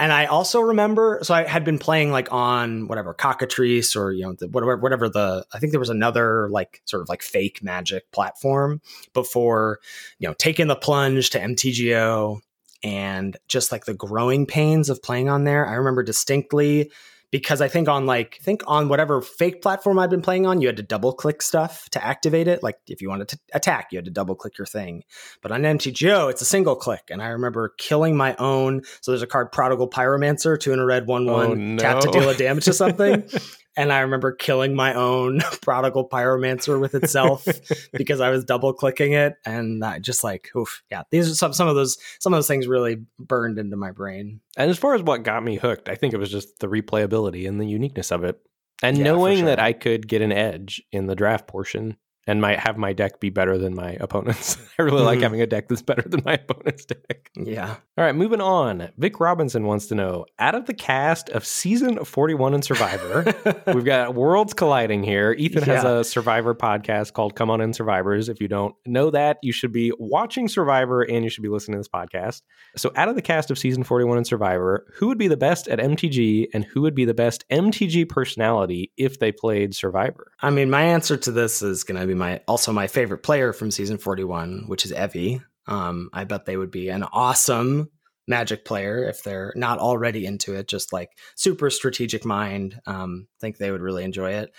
Speaker 2: and I also remember, so I had been playing like on whatever Cockatrice or you know the, whatever whatever the I think there was another like sort of like fake magic platform before you know taking the plunge to MTGO and just like the growing pains of playing on there. I remember distinctly because I think on like I think on whatever fake platform I've been playing on, you had to double click stuff to activate it. Like if you wanted to attack, you had to double click your thing. But on MTGO, it's a single click, and I remember killing my own. So there's a card, Prodigal Pyromancer, two in a red, one one, oh, no. tap to deal a damage to something. and I remember killing my own prodigal pyromancer with itself because I was double clicking it, and I just like, oof, yeah. These are some some of those some of those things really burned into my brain.
Speaker 1: And as far as what got me hooked, I think it was just the replayability and the uniqueness of it, and yeah, knowing sure. that I could get an edge in the draft portion and might have my deck be better than my opponent's. I really mm. like mm-hmm. having a deck that's better than my opponent's deck.
Speaker 2: Yeah.
Speaker 1: All right, moving on. Vic Robinson wants to know out of the cast of season 41 in Survivor, we've got worlds colliding here. Ethan yeah. has a Survivor podcast called Come On In Survivors. If you don't know that, you should be watching Survivor and you should be listening to this podcast. So, out of the cast of season 41 in Survivor, who would be the best at MTG and who would be the best MTG personality if they played Survivor?
Speaker 2: I mean, my answer to this is going to be my also my favorite player from season 41, which is Evvie. Um, I bet they would be an awesome magic player if they're not already into it, just like super strategic mind. Um, think they would really enjoy it.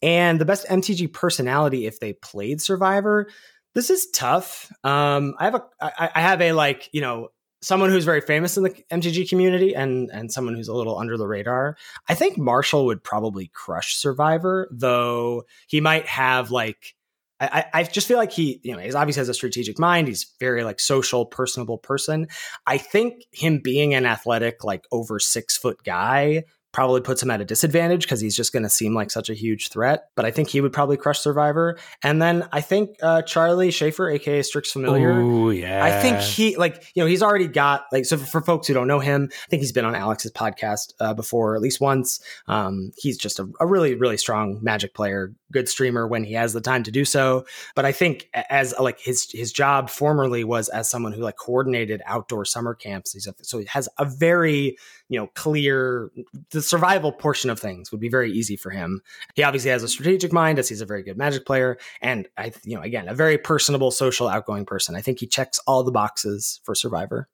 Speaker 2: And the best MTG personality if they played Survivor. This is tough. Um, I have a I, I have a like you know someone who's very famous in the MTG community and and someone who's a little under the radar. I think Marshall would probably crush Survivor, though he might have like I, I just feel like he, you know, he's obviously has a strategic mind. He's very like social, personable person. I think him being an athletic, like over six foot guy probably puts him at a disadvantage because he's just going to seem like such a huge threat. But I think he would probably crush Survivor. And then I think uh, Charlie Schaefer, aka Strix Familiar.
Speaker 1: Oh yeah.
Speaker 2: I think he like you know he's already got like so for, folks who don't know him, I think he's been on Alex's podcast uh, before at least once. Um, he's just a, a really really strong Magic player, good streamer when he has the time to do so. But I think as like his his job formerly was as someone who like coordinated outdoor summer camps. He's a, so he has a very you know clear the survival portion of things would be very easy for him. He obviously has a strategic mind as he's a very good magic player and I you know again a very personable social outgoing person. I think he checks all the boxes for survivor.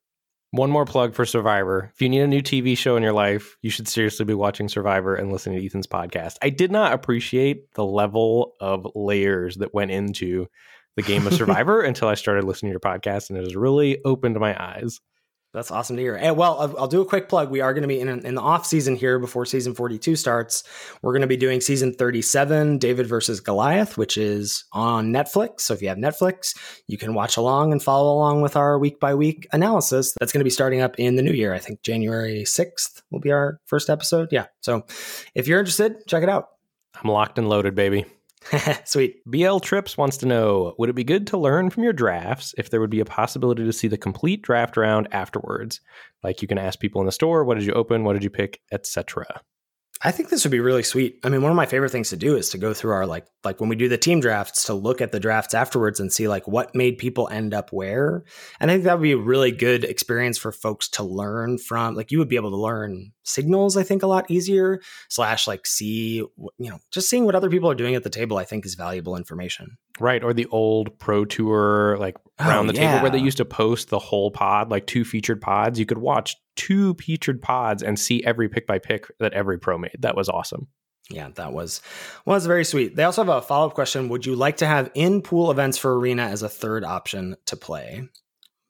Speaker 1: One more plug for Survivor. If you need a new TV show in your life, you should seriously be watching Survivor and listening to Ethan's podcast. I did not appreciate the level of layers that went into the game of Survivor until I started listening to your podcast, and it has really opened my eyes.
Speaker 2: That's awesome to hear. And well, I'll, I'll do a quick plug. We are going to be in, in the off season here before season 42 starts. We're going to be doing season 37, David versus Goliath, which is on Netflix. So if you have Netflix, you can watch along and follow along with our week by week analysis. That's going to be starting up in the new year. I think January 6th will be our first episode. Yeah. So if you're interested, check it out.
Speaker 1: I'm locked and loaded, baby.
Speaker 2: Sweet.
Speaker 1: BL Trips wants to know Would it be good to learn from your drafts if there would be a possibility to see the complete draft round afterwards? Like you can ask people in the store, What did you open? What did you pick? Etc.
Speaker 2: I think this would be really sweet. I mean, one of my favorite things to do is to go through our like like when we do the team drafts to look at the drafts afterwards and see like what made people end up where. And I think that would be a really good experience for folks to learn from. Like you would be able to learn signals, I think, a lot easier. Slash, like see, you know, just seeing what other people are doing at the table. I think is valuable information.
Speaker 1: Right, or the old Pro Tour, like around oh, the yeah. table where they used to post the whole pod, like two featured pods. You could watch two featured pods and see every pick by pick that every pro made. That was awesome.
Speaker 2: Yeah, that was was very sweet. They also have a follow up question: Would you like to have in pool events for Arena as a third option to play?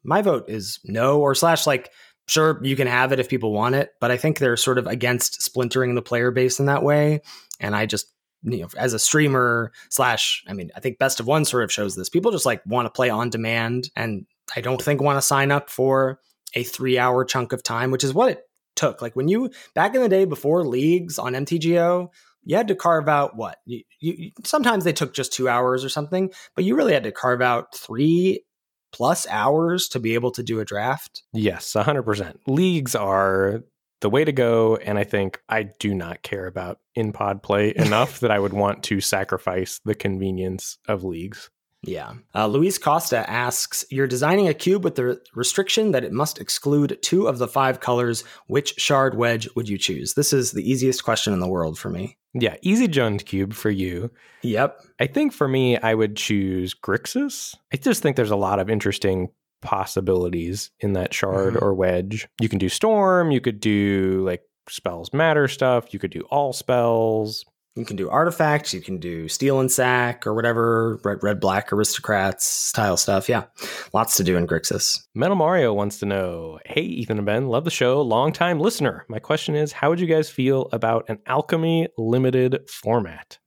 Speaker 2: My vote is no, or slash like sure you can have it if people want it, but I think they're sort of against splintering the player base in that way, and I just you know, as a streamer slash, I mean, I think best of one sort of shows this. People just like want to play on demand, and I don't think want to sign up for a three hour chunk of time, which is what it took. Like when you back in the day before leagues on MTGO, you had to carve out what you, you, sometimes they took just two hours or something, but you really had to carve out three plus hours to be able to do a draft.
Speaker 1: Yes, 100%. Leagues are the way to go. And I think I do not care about in pod play enough that I would want to sacrifice the convenience of leagues.
Speaker 2: Yeah. Uh, Luis Costa asks You're designing a cube with the restriction that it must exclude two of the five colors. Which shard wedge would you choose? This is the easiest question in the world for me.
Speaker 1: Yeah. Easy Jund cube for you.
Speaker 2: Yep.
Speaker 1: I think for me, I would choose Grixis. I just think there's a lot of interesting possibilities in that shard mm-hmm. or wedge. You can do Storm, you could do like spells matter stuff, you could do all spells.
Speaker 2: You can do artifacts, you can do steel and sack or whatever, red, red, black aristocrats style stuff. Yeah, lots to do in Grixis.
Speaker 1: Metal Mario wants to know Hey, Ethan and Ben, love the show, long time listener. My question is How would you guys feel about an alchemy limited format?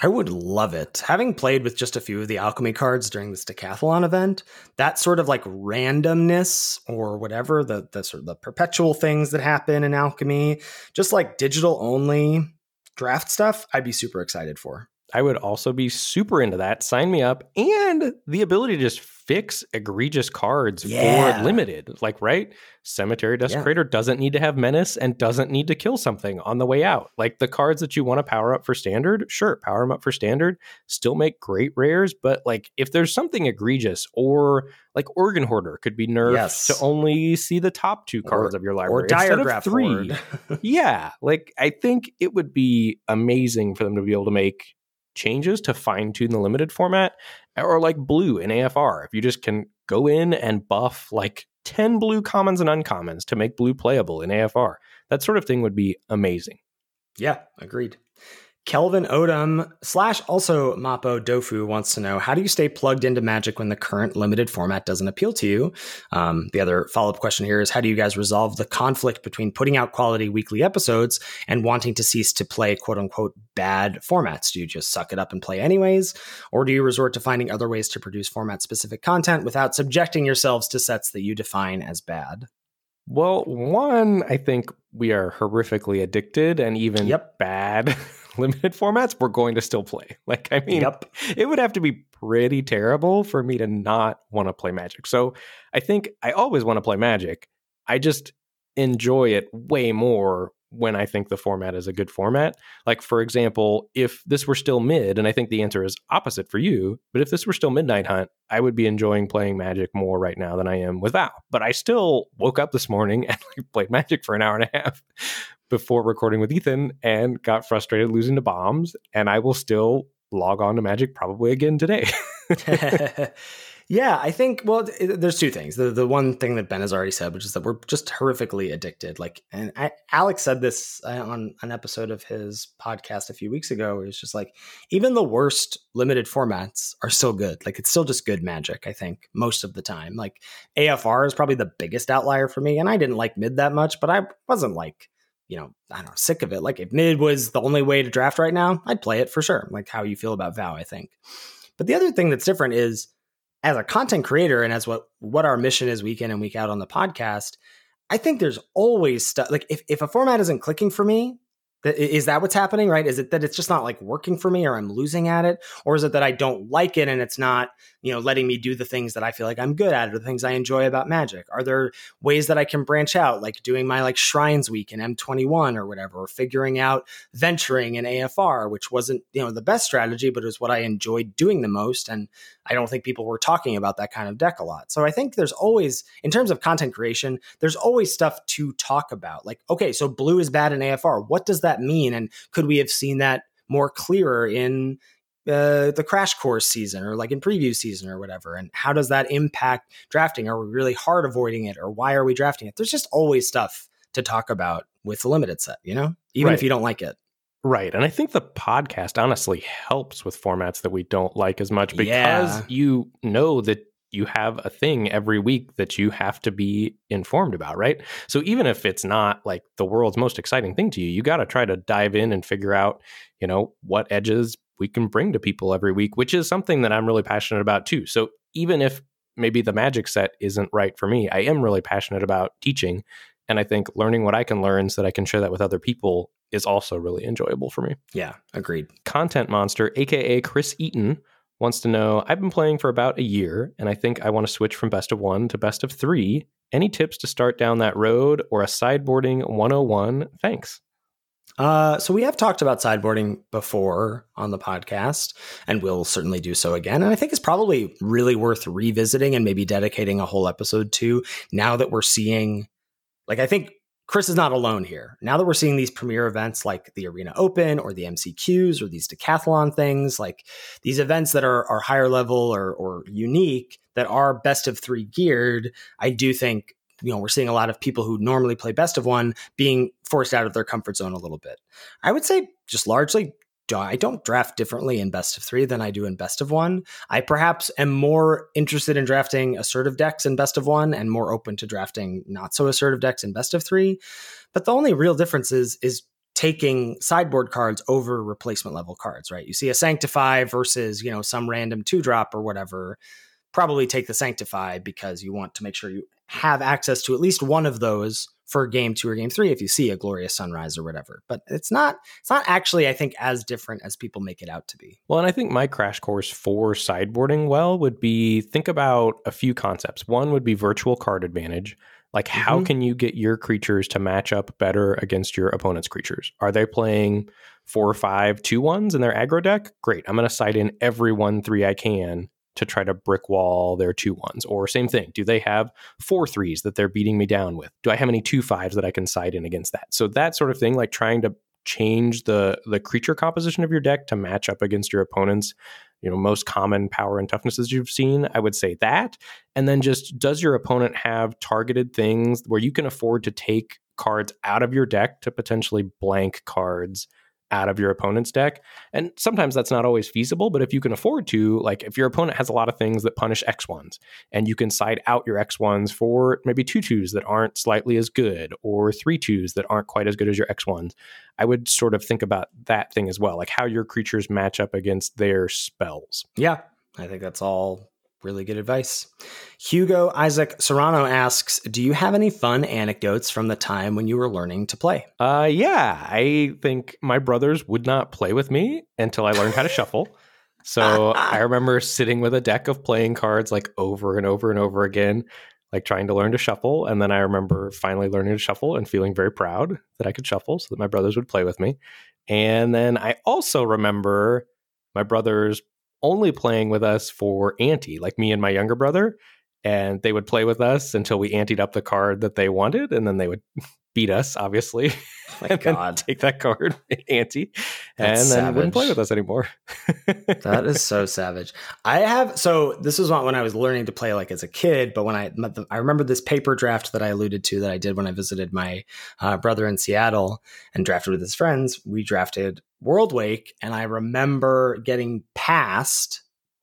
Speaker 2: I would love it. Having played with just a few of the alchemy cards during this decathlon event, that sort of like randomness or whatever, the, the sort of the perpetual things that happen in alchemy, just like digital only draft stuff, I'd be super excited for.
Speaker 1: I would also be super into that. Sign me up. And the ability to just fix egregious cards yeah. for limited. Like, right? Cemetery Desecrator yeah. doesn't need to have menace and doesn't need to kill something on the way out. Like the cards that you want to power up for standard, sure, power them up for standard, still make great rares. But like if there's something egregious or like Organ Hoarder could be nerfed yes. to only see the top two cards
Speaker 2: or,
Speaker 1: of your library
Speaker 2: or instead of
Speaker 1: three. yeah. Like I think it would be amazing for them to be able to make changes to fine tune the limited format, or like blue in AFR. If you just can go in and buff like 10 blue commons and uncommons to make blue playable in AFR, that sort of thing would be amazing.
Speaker 2: Yeah, agreed. Kelvin Odom slash also Mapo Dofu wants to know how do you stay plugged into Magic when the current limited format doesn't appeal to you? Um, the other follow up question here is how do you guys resolve the conflict between putting out quality weekly episodes and wanting to cease to play quote unquote bad formats? Do you just suck it up and play anyways? Or do you resort to finding other ways to produce format specific content without subjecting yourselves to sets that you define as bad?
Speaker 1: Well, one, I think we are horrifically addicted and even yep. bad limited formats, we're going to still play. Like, I mean, yep. it would have to be pretty terrible for me to not want to play Magic. So I think I always want to play Magic. I just enjoy it way more when I think the format is a good format. Like, for example, if this were still mid, and I think the answer is opposite for you, but if this were still Midnight Hunt, I would be enjoying playing Magic more right now than I am with Vow. But I still woke up this morning and played Magic for an hour and a half before recording with Ethan and got frustrated losing to bombs. And I will still log on to Magic probably again today.
Speaker 2: Yeah, I think well, there's two things. The the one thing that Ben has already said, which is that we're just horrifically addicted. Like, and I, Alex said this uh, on an episode of his podcast a few weeks ago, where it's just like even the worst limited formats are still good. Like, it's still just good magic. I think most of the time. Like, AFR is probably the biggest outlier for me, and I didn't like mid that much, but I wasn't like you know, I don't know, sick of it. Like if mid was the only way to draft right now, I'd play it for sure. Like how you feel about Vow, I think. But the other thing that's different is as a content creator and as what what our mission is week in and week out on the podcast, I think there's always stuff like if, if a format isn't clicking for me, is that what's happening, right? Is it that it's just not like working for me or I'm losing at it? Or is it that I don't like it and it's not, you know, letting me do the things that I feel like I'm good at or the things I enjoy about magic? Are there ways that I can branch out, like doing my like shrines week in M21 or whatever, or figuring out venturing in AFR, which wasn't, you know, the best strategy, but it was what I enjoyed doing the most. And I don't think people were talking about that kind of deck a lot. So I think there's always, in terms of content creation, there's always stuff to talk about. Like, okay, so blue is bad in AFR. What does that mean? And could we have seen that more clearer in uh, the crash course season or like in preview season or whatever? And how does that impact drafting? Are we really hard avoiding it or why are we drafting it? There's just always stuff to talk about with the limited set, you know, even right. if you don't like it.
Speaker 1: Right. And I think the podcast honestly helps with formats that we don't like as much because yeah. you know that you have a thing every week that you have to be informed about, right? So even if it's not like the world's most exciting thing to you, you got to try to dive in and figure out, you know, what edges we can bring to people every week, which is something that I'm really passionate about too. So even if maybe the magic set isn't right for me, I am really passionate about teaching and I think learning what I can learn so that I can share that with other people is also really enjoyable for me.
Speaker 2: Yeah, agreed.
Speaker 1: Content Monster, aka Chris Eaton, wants to know I've been playing for about a year and I think I want to switch from best of one to best of three. Any tips to start down that road or a sideboarding 101? Thanks.
Speaker 2: Uh, so we have talked about sideboarding before on the podcast, and we'll certainly do so again. And I think it's probably really worth revisiting and maybe dedicating a whole episode to now that we're seeing. Like, I think Chris is not alone here. Now that we're seeing these premier events like the Arena Open or the MCQs or these decathlon things, like these events that are, are higher level or, or unique that are best of three geared, I do think you know we're seeing a lot of people who normally play best of one being forced out of their comfort zone a little bit. I would say just largely I don't draft differently in best of three than I do in best of one. I perhaps am more interested in drafting assertive decks in best of one and more open to drafting not so assertive decks in best of three. But the only real difference is, is taking sideboard cards over replacement level cards, right? You see a Sanctify versus, you know, some random two drop or whatever. Probably take the Sanctify because you want to make sure you have access to at least one of those for game two or game three if you see a glorious sunrise or whatever. But it's not it's not actually, I think, as different as people make it out to be.
Speaker 1: Well, and I think my crash course for sideboarding well would be think about a few concepts. One would be virtual card advantage. Like mm-hmm. how can you get your creatures to match up better against your opponent's creatures? Are they playing four or five two ones in their aggro deck? Great. I'm gonna side in every one three I can to try to brick wall their two ones? Or same thing, do they have four threes that they're beating me down with? Do I have any two fives that I can side in against that? So that sort of thing, like trying to change the the creature composition of your deck to match up against your opponent's you know most common power and toughnesses you've seen i would say that and then just does your opponent have targeted things where you can afford to take cards out of your deck to potentially blank cards out of your opponent's deck. And sometimes that's not always feasible, but if you can afford to, like if your opponent has a lot of things that punish X1s and you can side out your X1s for maybe two twos that aren't slightly as good or three twos that aren't quite as good as your X1s, I would sort of think about that thing as well, like how your creatures match up against their spells.
Speaker 2: Yeah, I think that's all really good advice. Hugo Isaac Serrano asks, "Do you have any fun anecdotes from the time when you were learning to play?"
Speaker 1: Uh, yeah, I think my brothers would not play with me until I learned how to shuffle. So I remember sitting with a deck of playing cards like over and over and over again, like trying to learn to shuffle. And then I remember finally learning to shuffle and feeling very proud that I could shuffle so that my brothers would play with me. And then I also remember my brothers only playing with us for ante, like me and my younger brother. And they would play with us until we anteed up the card that they wanted, and then they would beat us, obviously.
Speaker 2: My God.
Speaker 1: take that card ante. and
Speaker 2: That's
Speaker 1: then wouldn't play with us anymore.
Speaker 2: that is so savage. I have so this was not when I was learning to play like as a kid, but when I I remember this paper draft that I alluded to that I did when I visited my uh, brother in Seattle and drafted with his friends. We drafted Worldwake, and I remember getting passed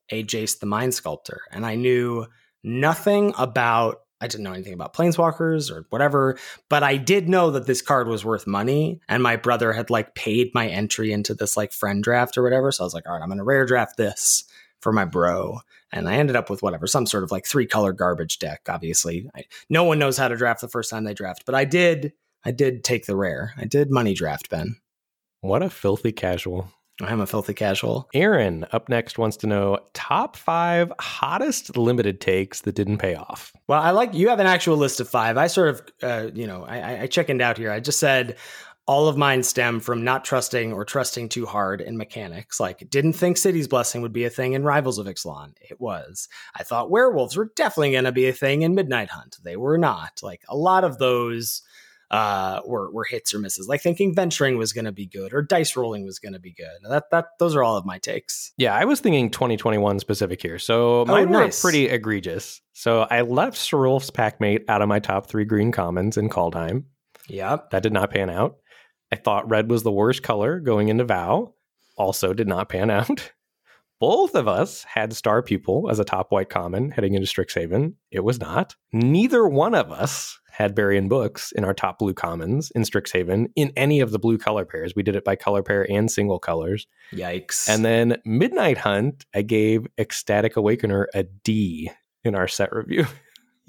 Speaker 2: a Jace the Mind Sculptor, and I knew nothing about. I didn't know anything about planeswalkers or whatever, but I did know that this card was worth money, and my brother had like paid my entry into this like friend draft or whatever. So I was like, all right, I'm gonna rare draft this for my bro, and I ended up with whatever, some sort of like three color garbage deck. Obviously, I, no one knows how to draft the first time they draft, but I did. I did take the rare. I did money draft, Ben.
Speaker 1: What a filthy casual.
Speaker 2: I'm a filthy casual.
Speaker 1: Aaron up next wants to know top five hottest limited takes that didn't pay off.
Speaker 2: Well, I like you have an actual list of five. I sort of, uh, you know, I, I chickened out here. I just said all of mine stem from not trusting or trusting too hard in mechanics. Like, didn't think City's Blessing would be a thing in Rivals of Ixalan. It was. I thought werewolves were definitely going to be a thing in Midnight Hunt. They were not. Like, a lot of those uh were were hits or misses like thinking venturing was going to be good or dice rolling was going to be good that that those are all of my takes
Speaker 1: Yeah, I was thinking 2021 specific here. So mine
Speaker 2: nice.
Speaker 1: were pretty egregious. So I left Sarulf's Packmate out of my top three green commons in Kaldheim.
Speaker 2: Yeah,
Speaker 1: That did not pan out. I thought red was the worst color going into Vow. Also did not pan out. Both of us had Star Pupil as a top white common heading into Strixhaven. It was not. Neither one of us had Bury in Books in our top blue commons in Strixhaven in any of the blue color pairs. We did it by color pair and single colors.
Speaker 2: yikes
Speaker 1: And then Midnight Hunt, I gave Ecstatic Awakener a D in our set review.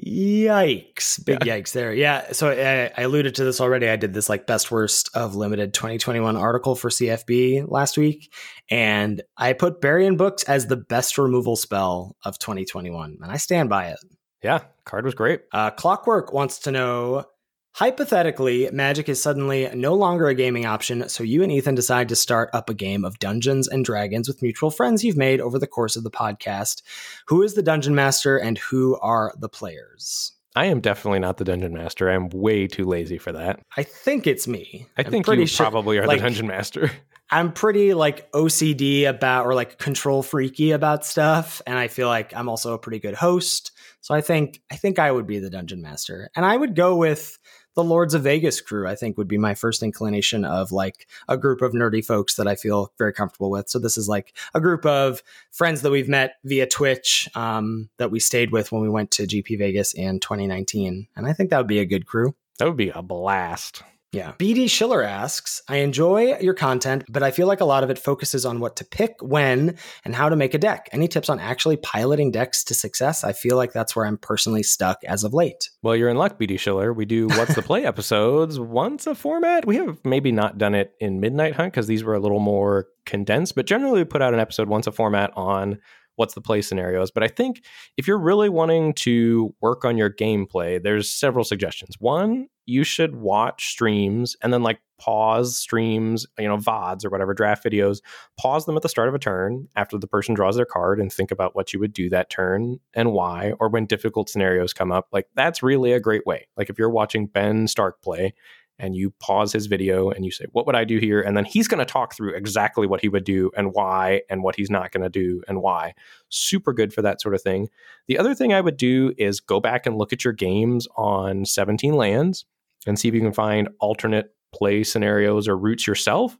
Speaker 2: Yikes. Big yikes there. Yeah. So I, I alluded to this already. I did this like best worst of limited 2021 article for CFB last week. And I put Bury in Books as the best removal spell of 2021. And I stand by it.
Speaker 1: Yeah, card was great.
Speaker 2: Uh, Clockwork wants to know hypothetically, Magic is suddenly no longer a gaming option. So you and Ethan decide to start up a game of Dungeons and Dragons with mutual friends you've made over the course of the podcast. Who is the dungeon master and who are the players?
Speaker 1: I am definitely not the dungeon master. I'm way too lazy for that.
Speaker 2: I think it's me.
Speaker 1: I
Speaker 2: I'm
Speaker 1: think you
Speaker 2: sure-
Speaker 1: probably are
Speaker 2: like,
Speaker 1: the dungeon master.
Speaker 2: I'm pretty like OCD about or like control freaky about stuff, and I feel like I'm also a pretty good host. So I think I think I would be the dungeon master, and I would go with the Lords of Vegas crew. I think would be my first inclination of like a group of nerdy folks that I feel very comfortable with. So this is like a group of friends that we've met via Twitch um, that we stayed with when we went to GP Vegas in 2019, and I think that would be a good crew.
Speaker 1: That would be a blast.
Speaker 2: Yeah. BD Schiller asks, I enjoy your content, but I feel like a lot of it focuses on what to pick, when, and how to make a deck. Any tips on actually piloting decks to success? I feel like that's where I'm personally stuck as of late.
Speaker 1: Well, you're in luck, BD Schiller. We do What's the Play episodes once a format. We have maybe not done it in Midnight Hunt because these were a little more condensed, but generally we put out an episode once a format on what's the play scenarios. But I think if you're really wanting to work on your gameplay, there's several suggestions. One, you should watch streams and then like pause streams, you know, VODs or whatever, draft videos, pause them at the start of a turn after the person draws their card and think about what you would do that turn and why, or when difficult scenarios come up. Like that's really a great way. Like if you're watching Ben Stark play, and you pause his video and you say, What would I do here? And then he's going to talk through exactly what he would do and why, and what he's not going to do and why. Super good for that sort of thing. The other thing I would do is go back and look at your games on 17 lands and see if you can find alternate play scenarios or routes yourself.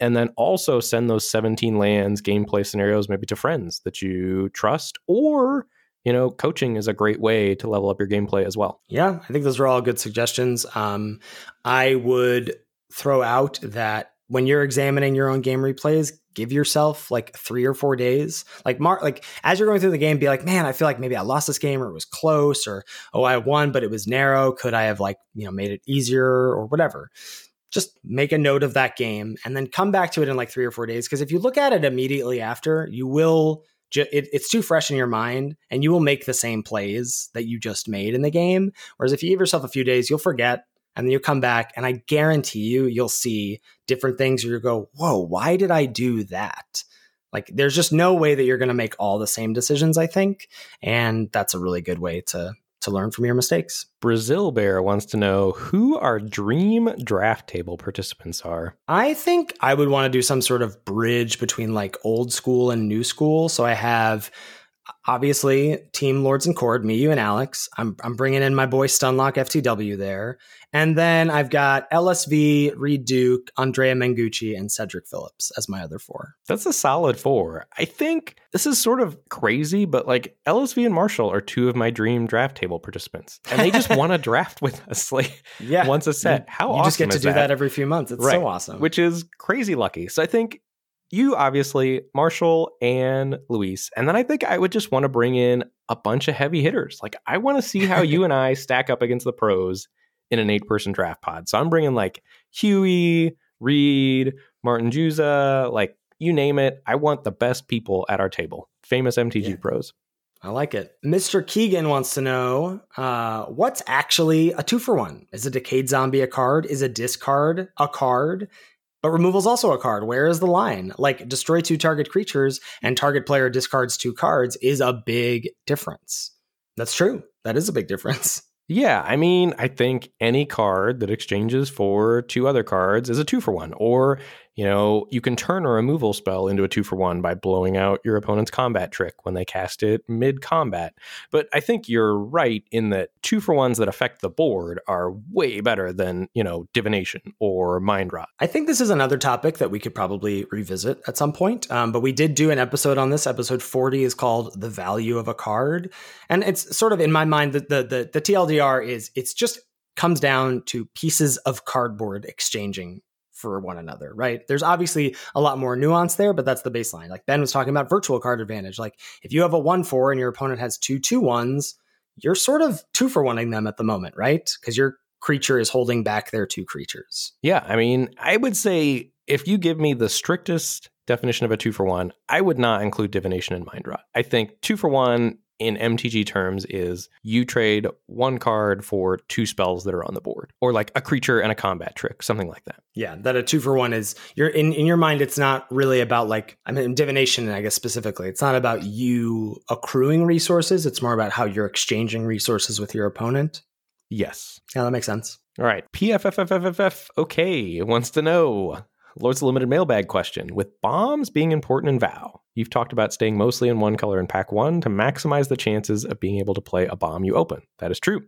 Speaker 1: And then also send those 17 lands gameplay scenarios maybe to friends that you trust or you know, coaching is a great way to level up your gameplay as well.
Speaker 2: Yeah, I think those are all good suggestions. Um, I would throw out that when you're examining your own game replays, give yourself like three or four days. Like mark, like as you're going through the game, be like, man, I feel like maybe I lost this game or it was close, or oh, I won, but it was narrow. Could I have like you know made it easier or whatever? Just make a note of that game and then come back to it in like three or four days. Because if you look at it immediately after, you will it, it's too fresh in your mind and you will make the same plays that you just made in the game. Whereas if you give yourself a few days, you'll forget and then you'll come back and I guarantee you, you'll see different things where you go, whoa, why did I do that? Like there's just no way that you're going to make all the same decisions, I think. And that's a really good way to to learn from your mistakes.
Speaker 1: Brazil Bear wants to know who our dream draft table participants are.
Speaker 2: I think I would want to do some sort of bridge between like old school and new school. So I have obviously team Lords and Cord, me, you, and Alex. I'm I'm bringing in my boy Stunlock FTW there, and then I've got LSV, Reid Duke, Andrea Mengucci, and Cedric Phillips as my other four.
Speaker 1: That's a solid four. I think this is sort of crazy, but like LSV and Marshall are two of my dream draft table participants, and they just want to draft with us like
Speaker 2: yeah.
Speaker 1: once a set. How awesome.
Speaker 2: you
Speaker 1: awesome
Speaker 2: just get to do
Speaker 1: that?
Speaker 2: that every few months. It's
Speaker 1: Right.
Speaker 2: so awesome.
Speaker 1: which is crazy lucky. So I think you obviously Marshall and Luis, and then I think I would just want to bring in a bunch of heavy hitters. Like I want to see how you and I stack up against the pros in an eight-person draft pod. So I'm bringing like Huey, Reid, Martin Juza, like you name it. I want the best people at our table, famous MTG
Speaker 2: Yeah.
Speaker 1: pros.
Speaker 2: I like it. Mr. Keegan wants to know uh, what's actually a two for one? Is a Decayed Zombie a card? Is a discard a card? But removal's also a card. Where is the line? Like destroy two target creatures and target player discards two cards is a big difference. That's true. That is a big difference.
Speaker 1: Yeah, I mean, I think any card that exchanges for two other cards is a two for one. Or, you know, you can turn a removal spell into a two for one by blowing out your opponent's combat trick when they cast it mid combat. But I think you're right in that two for ones that affect the board are way better than, you know, divination or mind rot.
Speaker 2: I think this is another topic that we could probably revisit at some point. Um, but we did do an episode on this. Episode 40 is called The Value of a Card. And it's sort of in my mind that the, the, the TLDR is it's just comes down to pieces of cardboard exchanging for one another, right? There's obviously a lot more nuance there, but that's the baseline. Like Ben was talking about virtual card advantage. Like if you have a one four and your opponent has two two ones, you're sort of two for oneing them at the moment, right? Because your creature is holding back their two creatures.
Speaker 1: Yeah, I mean, I would say if you give me the strictest definition of a two for one, I would not include divination and mind rot. I think two for one in MTG terms is you trade one card for two spells that are on the board, or like a creature and a combat trick, something like that.
Speaker 2: Yeah, that a two for one is you're in in your mind. It's not really about like I mean divination, I guess specifically. It's not about you accruing resources. It's more about how you're exchanging resources with your opponent.
Speaker 1: Yes.
Speaker 2: Yeah, that makes sense.
Speaker 1: All right. PFFFFF. Okay. Wants to know. Lord's Limited mailbag question. With bombs being important in VOW, you've talked about staying mostly in one color in pack one to maximize the chances of being able to play a bomb you open. That is true.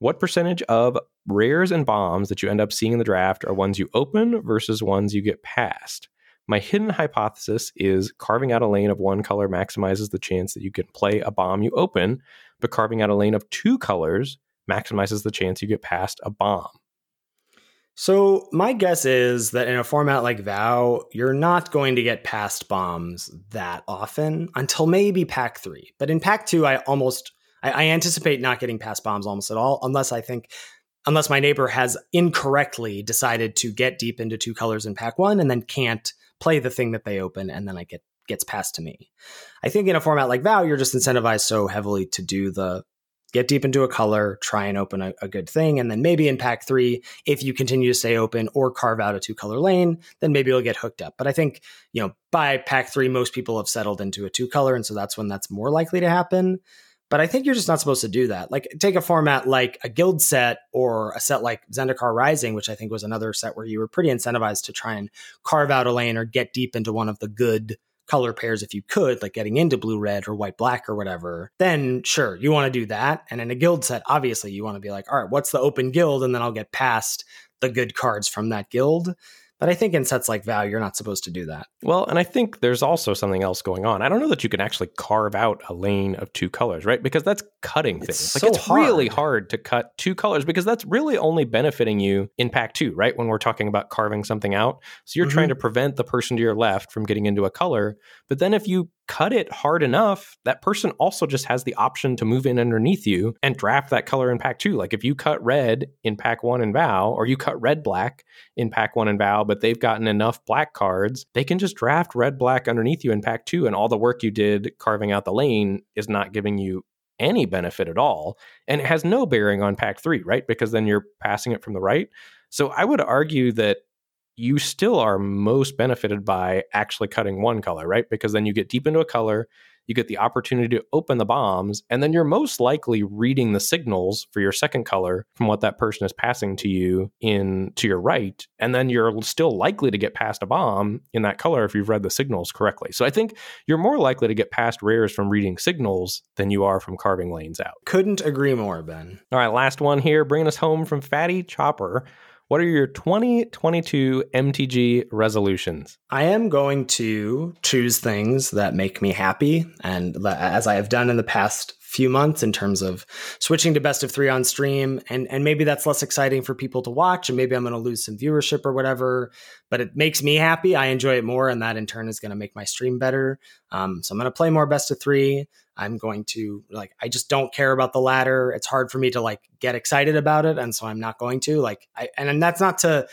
Speaker 1: What percentage of rares and bombs that you end up seeing in the draft are ones you open versus ones you get passed? My hidden hypothesis is carving out a lane of one color maximizes the chance that you can play a bomb you open, but carving out a lane of two colors maximizes the chance you get passed a bomb.
Speaker 2: So my guess is that in a format like VOW, you're not going to get passed bombs that often until maybe pack three. But in pack two, I almost I, I anticipate not getting passed bombs almost at all, unless I think unless my neighbor has incorrectly decided to get deep into two colors in pack one and then can't play the thing that they open and then I get gets passed to me. I think in a format like VOW, you're just incentivized so heavily to do the get deep into a color, try and open a, a, good thing. And then maybe in pack three, if you continue to stay open or carve out a two color lane, then maybe you'll get hooked up. But I think, you know, by pack three, most people have settled into a two color. And so that's when that's more likely to happen. But I think you're just not supposed to do that. Like take a format like a guild set or a set like Zendikar Rising, which I think was another set where you were pretty incentivized to try and carve out a lane or get deep into one of the good color pairs if you could, like getting into blue red or white black or whatever, then sure, you want to do that. And in a guild set, obviously you want to be like, all right, what's the open guild? And then I'll get passed the good cards from that guild. But I think in sets like VOW, you're not supposed to do that.
Speaker 1: Well, and I think there's also something else going on. I don't know that you can actually carve out a lane of two colors, right? Because that's cutting things.
Speaker 2: It's
Speaker 1: like
Speaker 2: so
Speaker 1: it's
Speaker 2: hard.
Speaker 1: really hard to cut two colors because that's really only benefiting you in pack two, right? When we're talking about carving something out. So you're
Speaker 2: Mhm.
Speaker 1: trying to prevent the person to your left from getting into a color. But then if you cut it hard enough, that person also just has the option to move in underneath you and draft that color in pack two. Like if you cut red in pack one and vow, or you cut red black in pack one and vow, but they've gotten enough black cards, they can just draft red black underneath you in pack two, and all the work you did carving out the lane is not giving you any benefit at all. And it has no bearing on pack three, right? Because then you're passing it from the right. So I would argue that you still are most benefited by actually cutting one color, right? Because then you get deep into a color, you get the opportunity to open the bombs, and then you're most likely reading the signals for your second color from what that person is passing to you in to your right, and then you're still likely to get passed a bomb in that color if you've read the signals correctly. So I think you're more likely to get passed rares from reading signals than you are from carving lanes out.
Speaker 2: Couldn't agree more, Ben.
Speaker 1: All right, last one here, bringing us home from Fatty Chopper. What are your 2022 MTG resolutions?
Speaker 2: I am going to choose things that make me happy. And as I have done in the past few months in terms of switching to best of three on stream. And, and maybe that's less exciting for people to watch. And maybe I'm going to lose some viewership or whatever, but it makes me happy. I enjoy it more. And that in turn is going to make my stream better. Um, so I'm going to play more best of three. I'm going to like, I just don't care about the ladder. It's hard for me to like get excited about it. And so I'm not going to like, I, and, and that's not to,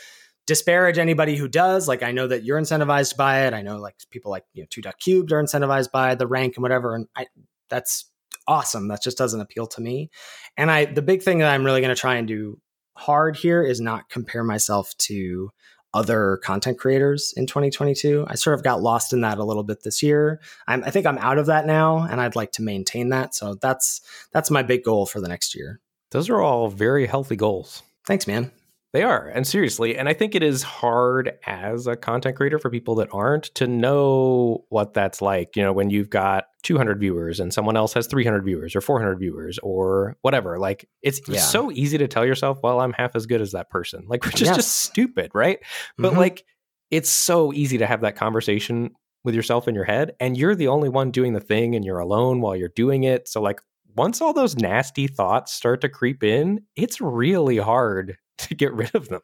Speaker 2: disparage anybody who does. Like I know that you're incentivized by it. I know like people like you know two duck cubed are incentivized by the rank and whatever. And I that's awesome. That just doesn't appeal to me. And I the big thing that I'm really going to try and do hard here is not compare myself to other content creators in 2022. I sort of got lost in that a little bit this year. I'm, I think I'm out of that now, and I'd like to maintain that. So that's that's my big goal for the next year.
Speaker 1: Those are all very healthy goals.
Speaker 2: Thanks, man.
Speaker 1: They are. And seriously, and I think it is hard as a content creator for people that aren't to know what that's like. You know, when you've got 200 viewers and someone else has 300 viewers or 400 viewers or whatever. Like it's yeah. so easy to tell yourself, well, I'm half as good as that person. Like, which is yes. just stupid, right? Mm-hmm. But like, it's so easy to have that conversation with yourself in your head and you're the only one doing the thing and you're alone while you're doing it. So like once all those nasty thoughts start to creep in, it's really hard to get rid of them.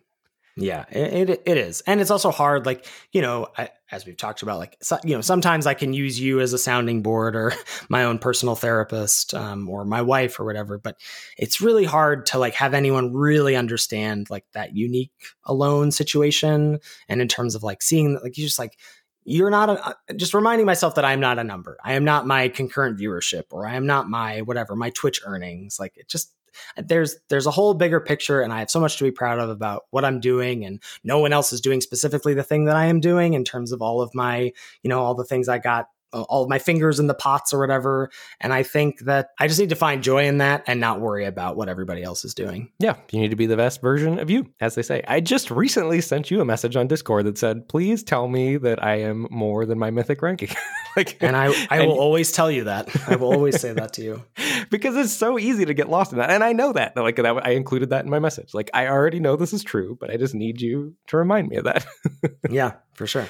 Speaker 2: Yeah, it, it, is, and it's also hard. Like you know, I, as we've talked about, like so, you know, sometimes I can use you as a sounding board or my own personal therapist um, or my wife or whatever. But it's really hard to like have anyone really understand like that unique alone situation, and in terms of like seeing like you just like you're not a, uh, just reminding myself that I'm not a number. I am not my concurrent viewership or I am not my whatever, my Twitch earnings. Like it just there's there's a whole bigger picture and I have so much to be proud of about what I'm doing and no one else is doing specifically the thing that I am doing in terms of all of my, you know, all the things I got Uh, all of my fingers in the pots or whatever. And I think that I just need to find joy in that and not worry about what everybody else is doing.
Speaker 1: Yeah, you need to be the best version of you, as they say. I just recently sent you a message on Discord that said, "Please tell me that I am more than my mythic ranking."
Speaker 2: like, and I, I and, will always tell you that. I will always say that to you
Speaker 1: because it's so easy to get lost in that, and I know that. Like that, I included that in my message. Like I already know this is true, but I just need you to remind me of that.
Speaker 2: yeah, for sure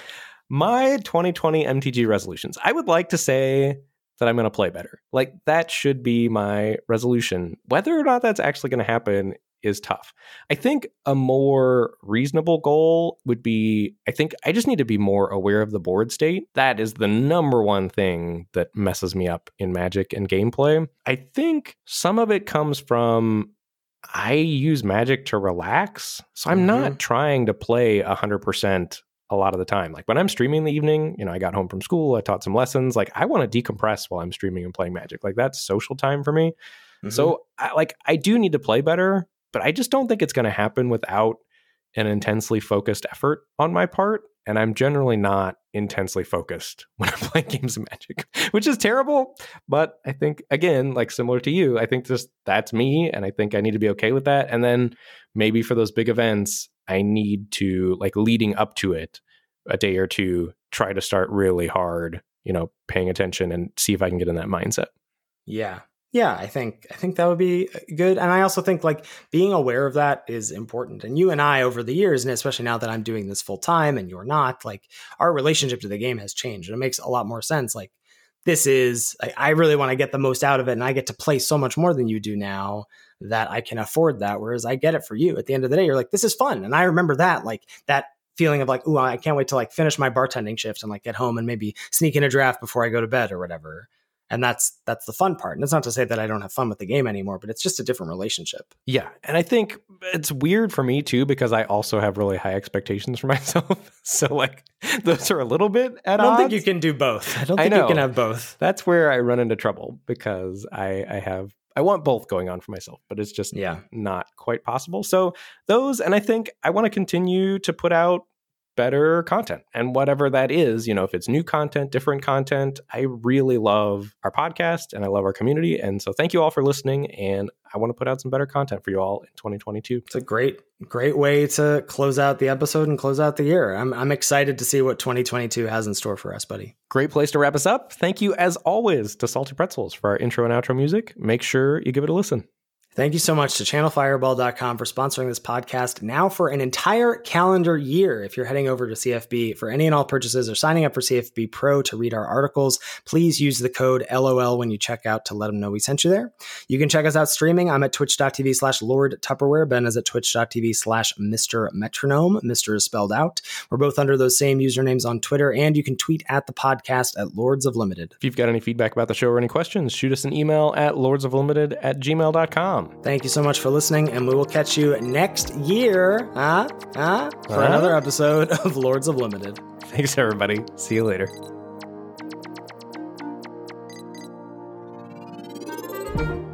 Speaker 1: my 2020 MTG resolutions. I would like to say that I'm going to play better. Like that should be my resolution. Whether or not that's actually going to happen is tough. I think a more reasonable goal would be I think I just need to be more aware of the board state. That is the number one thing that messes me up in Magic and gameplay. I think some of it comes from I use Magic to relax. So I'm mm-hmm. not trying to play 100% a lot of the time. Like when I'm streaming in the evening, you know, I got home from school, I taught some lessons. Like I want to decompress while I'm streaming and playing Magic. Like that's social time for me. Mm-hmm. So I, like I do need to play better, but I just don't think it's going to happen without an intensely focused effort on my part. And I'm generally not intensely focused when I'm playing games of Magic, which is terrible. But I think again, like similar to you, I think just that's me, and I think I need to be okay with that. And then maybe for those big events, I need to like leading up to it a day or two try to start really hard, you know, paying attention and see if I can get in that mindset.
Speaker 2: Yeah. Yeah, I think I think that would be uh, good and I also think like being aware of that is important. And you and I over the years and especially now that I'm doing this full time and you're not, like our relationship to the game has changed. It makes a lot more sense like this is I, I really want to get the most out of it and I get to play so much more than you do now that I can afford that. Whereas I get it for you. At the end of the day, you're like, this is fun. And I remember that, like that feeling of like, ooh, I can't wait to like finish my bartending shift and like get home and maybe sneak in a draft before I go to bed or whatever. And that's that's the fun part. And it's not to say that I don't have fun with the game anymore, but it's just a different relationship.
Speaker 1: Yeah. And I think it's weird for me too, because I also have really high expectations for myself. so like those are a little bit at
Speaker 2: I don't
Speaker 1: odds.
Speaker 2: think you can do both. I don't think I you can have both.
Speaker 1: That's where I run into trouble because I, I have I want both going on for myself, but it's just yeah. not quite possible. So those, and I think I want to continue to put out better content. And whatever that is, you know, if it's new content, different content, I really love our podcast and I love our community. And so thank you all for listening. And I want to put out some better content for you all in 2022.
Speaker 2: It's a great, great way to close out the episode and close out the year. I'm, I'm excited to see what 2022 has in store for us, buddy.
Speaker 1: Great place to wrap us up. Thank you, as always, to Salty Pretzels for our intro and outro music. Make sure you give it a listen.
Speaker 2: Thank you so much to channelfireball.com for sponsoring this podcast now for an entire calendar year. If you're heading over to CFB for any and all purchases or signing up for CFB Pro to read our articles, please use the code LOL when you check out to let them know we sent you there. You can check us out streaming. I'm at twitch.tv slash Lord Tupperware. Ben is at twitch.tv slash Mr. Metronome. Mr. is spelled out. We're both under those same usernames on Twitter, and you can tweet at the podcast at Lords of Limited.
Speaker 1: If you've got any feedback about the show or any questions, shoot us an email at lordsoflimited at gmail.com.
Speaker 2: Thank you so much for listening, and we will catch you next year uh, for huh? another episode of Lords of Limited.
Speaker 1: Thanks, everybody. See you later. Thank you.